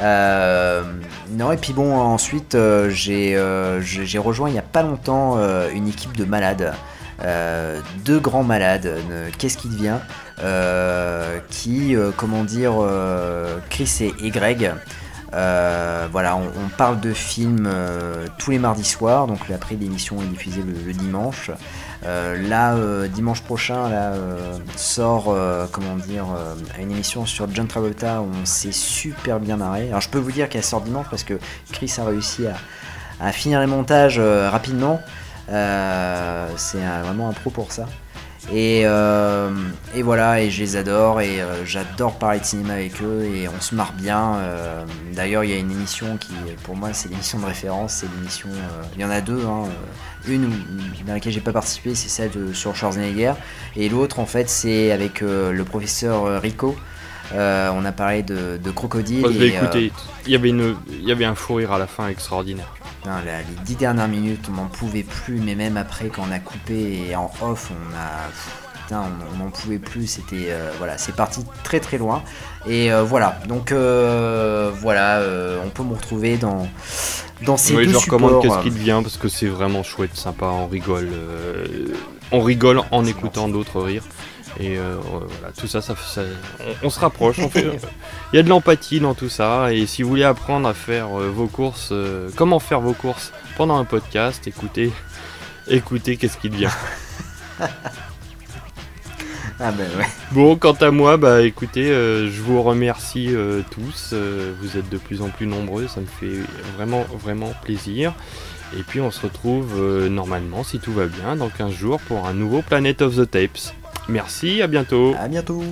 Euh, non, et puis bon, ensuite, euh, j'ai euh, j'ai rejoint il n'y a pas longtemps une équipe de malades. Deux grands malades, qu'est-ce qui devient Qui, comment dire, Chris et, Greg. Voilà, on, parle de films tous les mardis soirs, donc après l'émission est diffusée le dimanche. Euh, là, euh, dimanche prochain, là, euh, sort, comment dire, une émission sur John Travolta où on s'est super bien marré. Alors je peux vous dire qu'elle sort dimanche parce que Chris a réussi à, finir les montages rapidement. C'est vraiment un pro pour ça. Et, euh, et voilà, et je les adore, et euh, j'adore parler de cinéma avec eux, et on se marre bien. euh, D'ailleurs, il y a une émission qui, pour moi, c'est l'émission de référence, c'est l'émission. il y en a deux, hein, une dans laquelle j'ai pas participé, c'est celle de- sur Schwarzenegger, et l'autre, en fait, c'est avec le professeur Rico. Euh, on a parlé de, de crocodile. Oh, et, euh. Il y avait une, il y avait un fou rire à la fin extraordinaire. Les dix dernières minutes, on n'en pouvait plus, mais même après, quand on a coupé et en off, on a. pff, Putain, on- n'en pouvait plus, c'était. euh, voilà, c'est parti très très loin. Et euh, voilà, donc euh, voilà, on peut me retrouver dans, dans ces Oui, deux je recommande qu'est-ce qui devient parce que c'est vraiment chouette, sympa, on rigole, on rigole en écoutant d'autres rire. Et euh, voilà, tout ça, ça, ça- on, on se rapproche. on fait- Il y a de l'empathie dans tout ça. Et si vous voulez apprendre à faire euh, vos courses, euh, comment faire vos courses pendant un podcast, écoutez, écoutez, qu'est-ce qui devient. Ah ben ouais. Bon, quant à moi, bah écoutez, euh, je vous remercie euh, tous. euh, vous êtes de plus en plus nombreux, ça me fait vraiment, vraiment plaisir. Et puis on se retrouve euh, normalement, si tout va bien, dans 15 jours pour un nouveau Planet of the Tapes. Merci, à bientôt. À bientôt.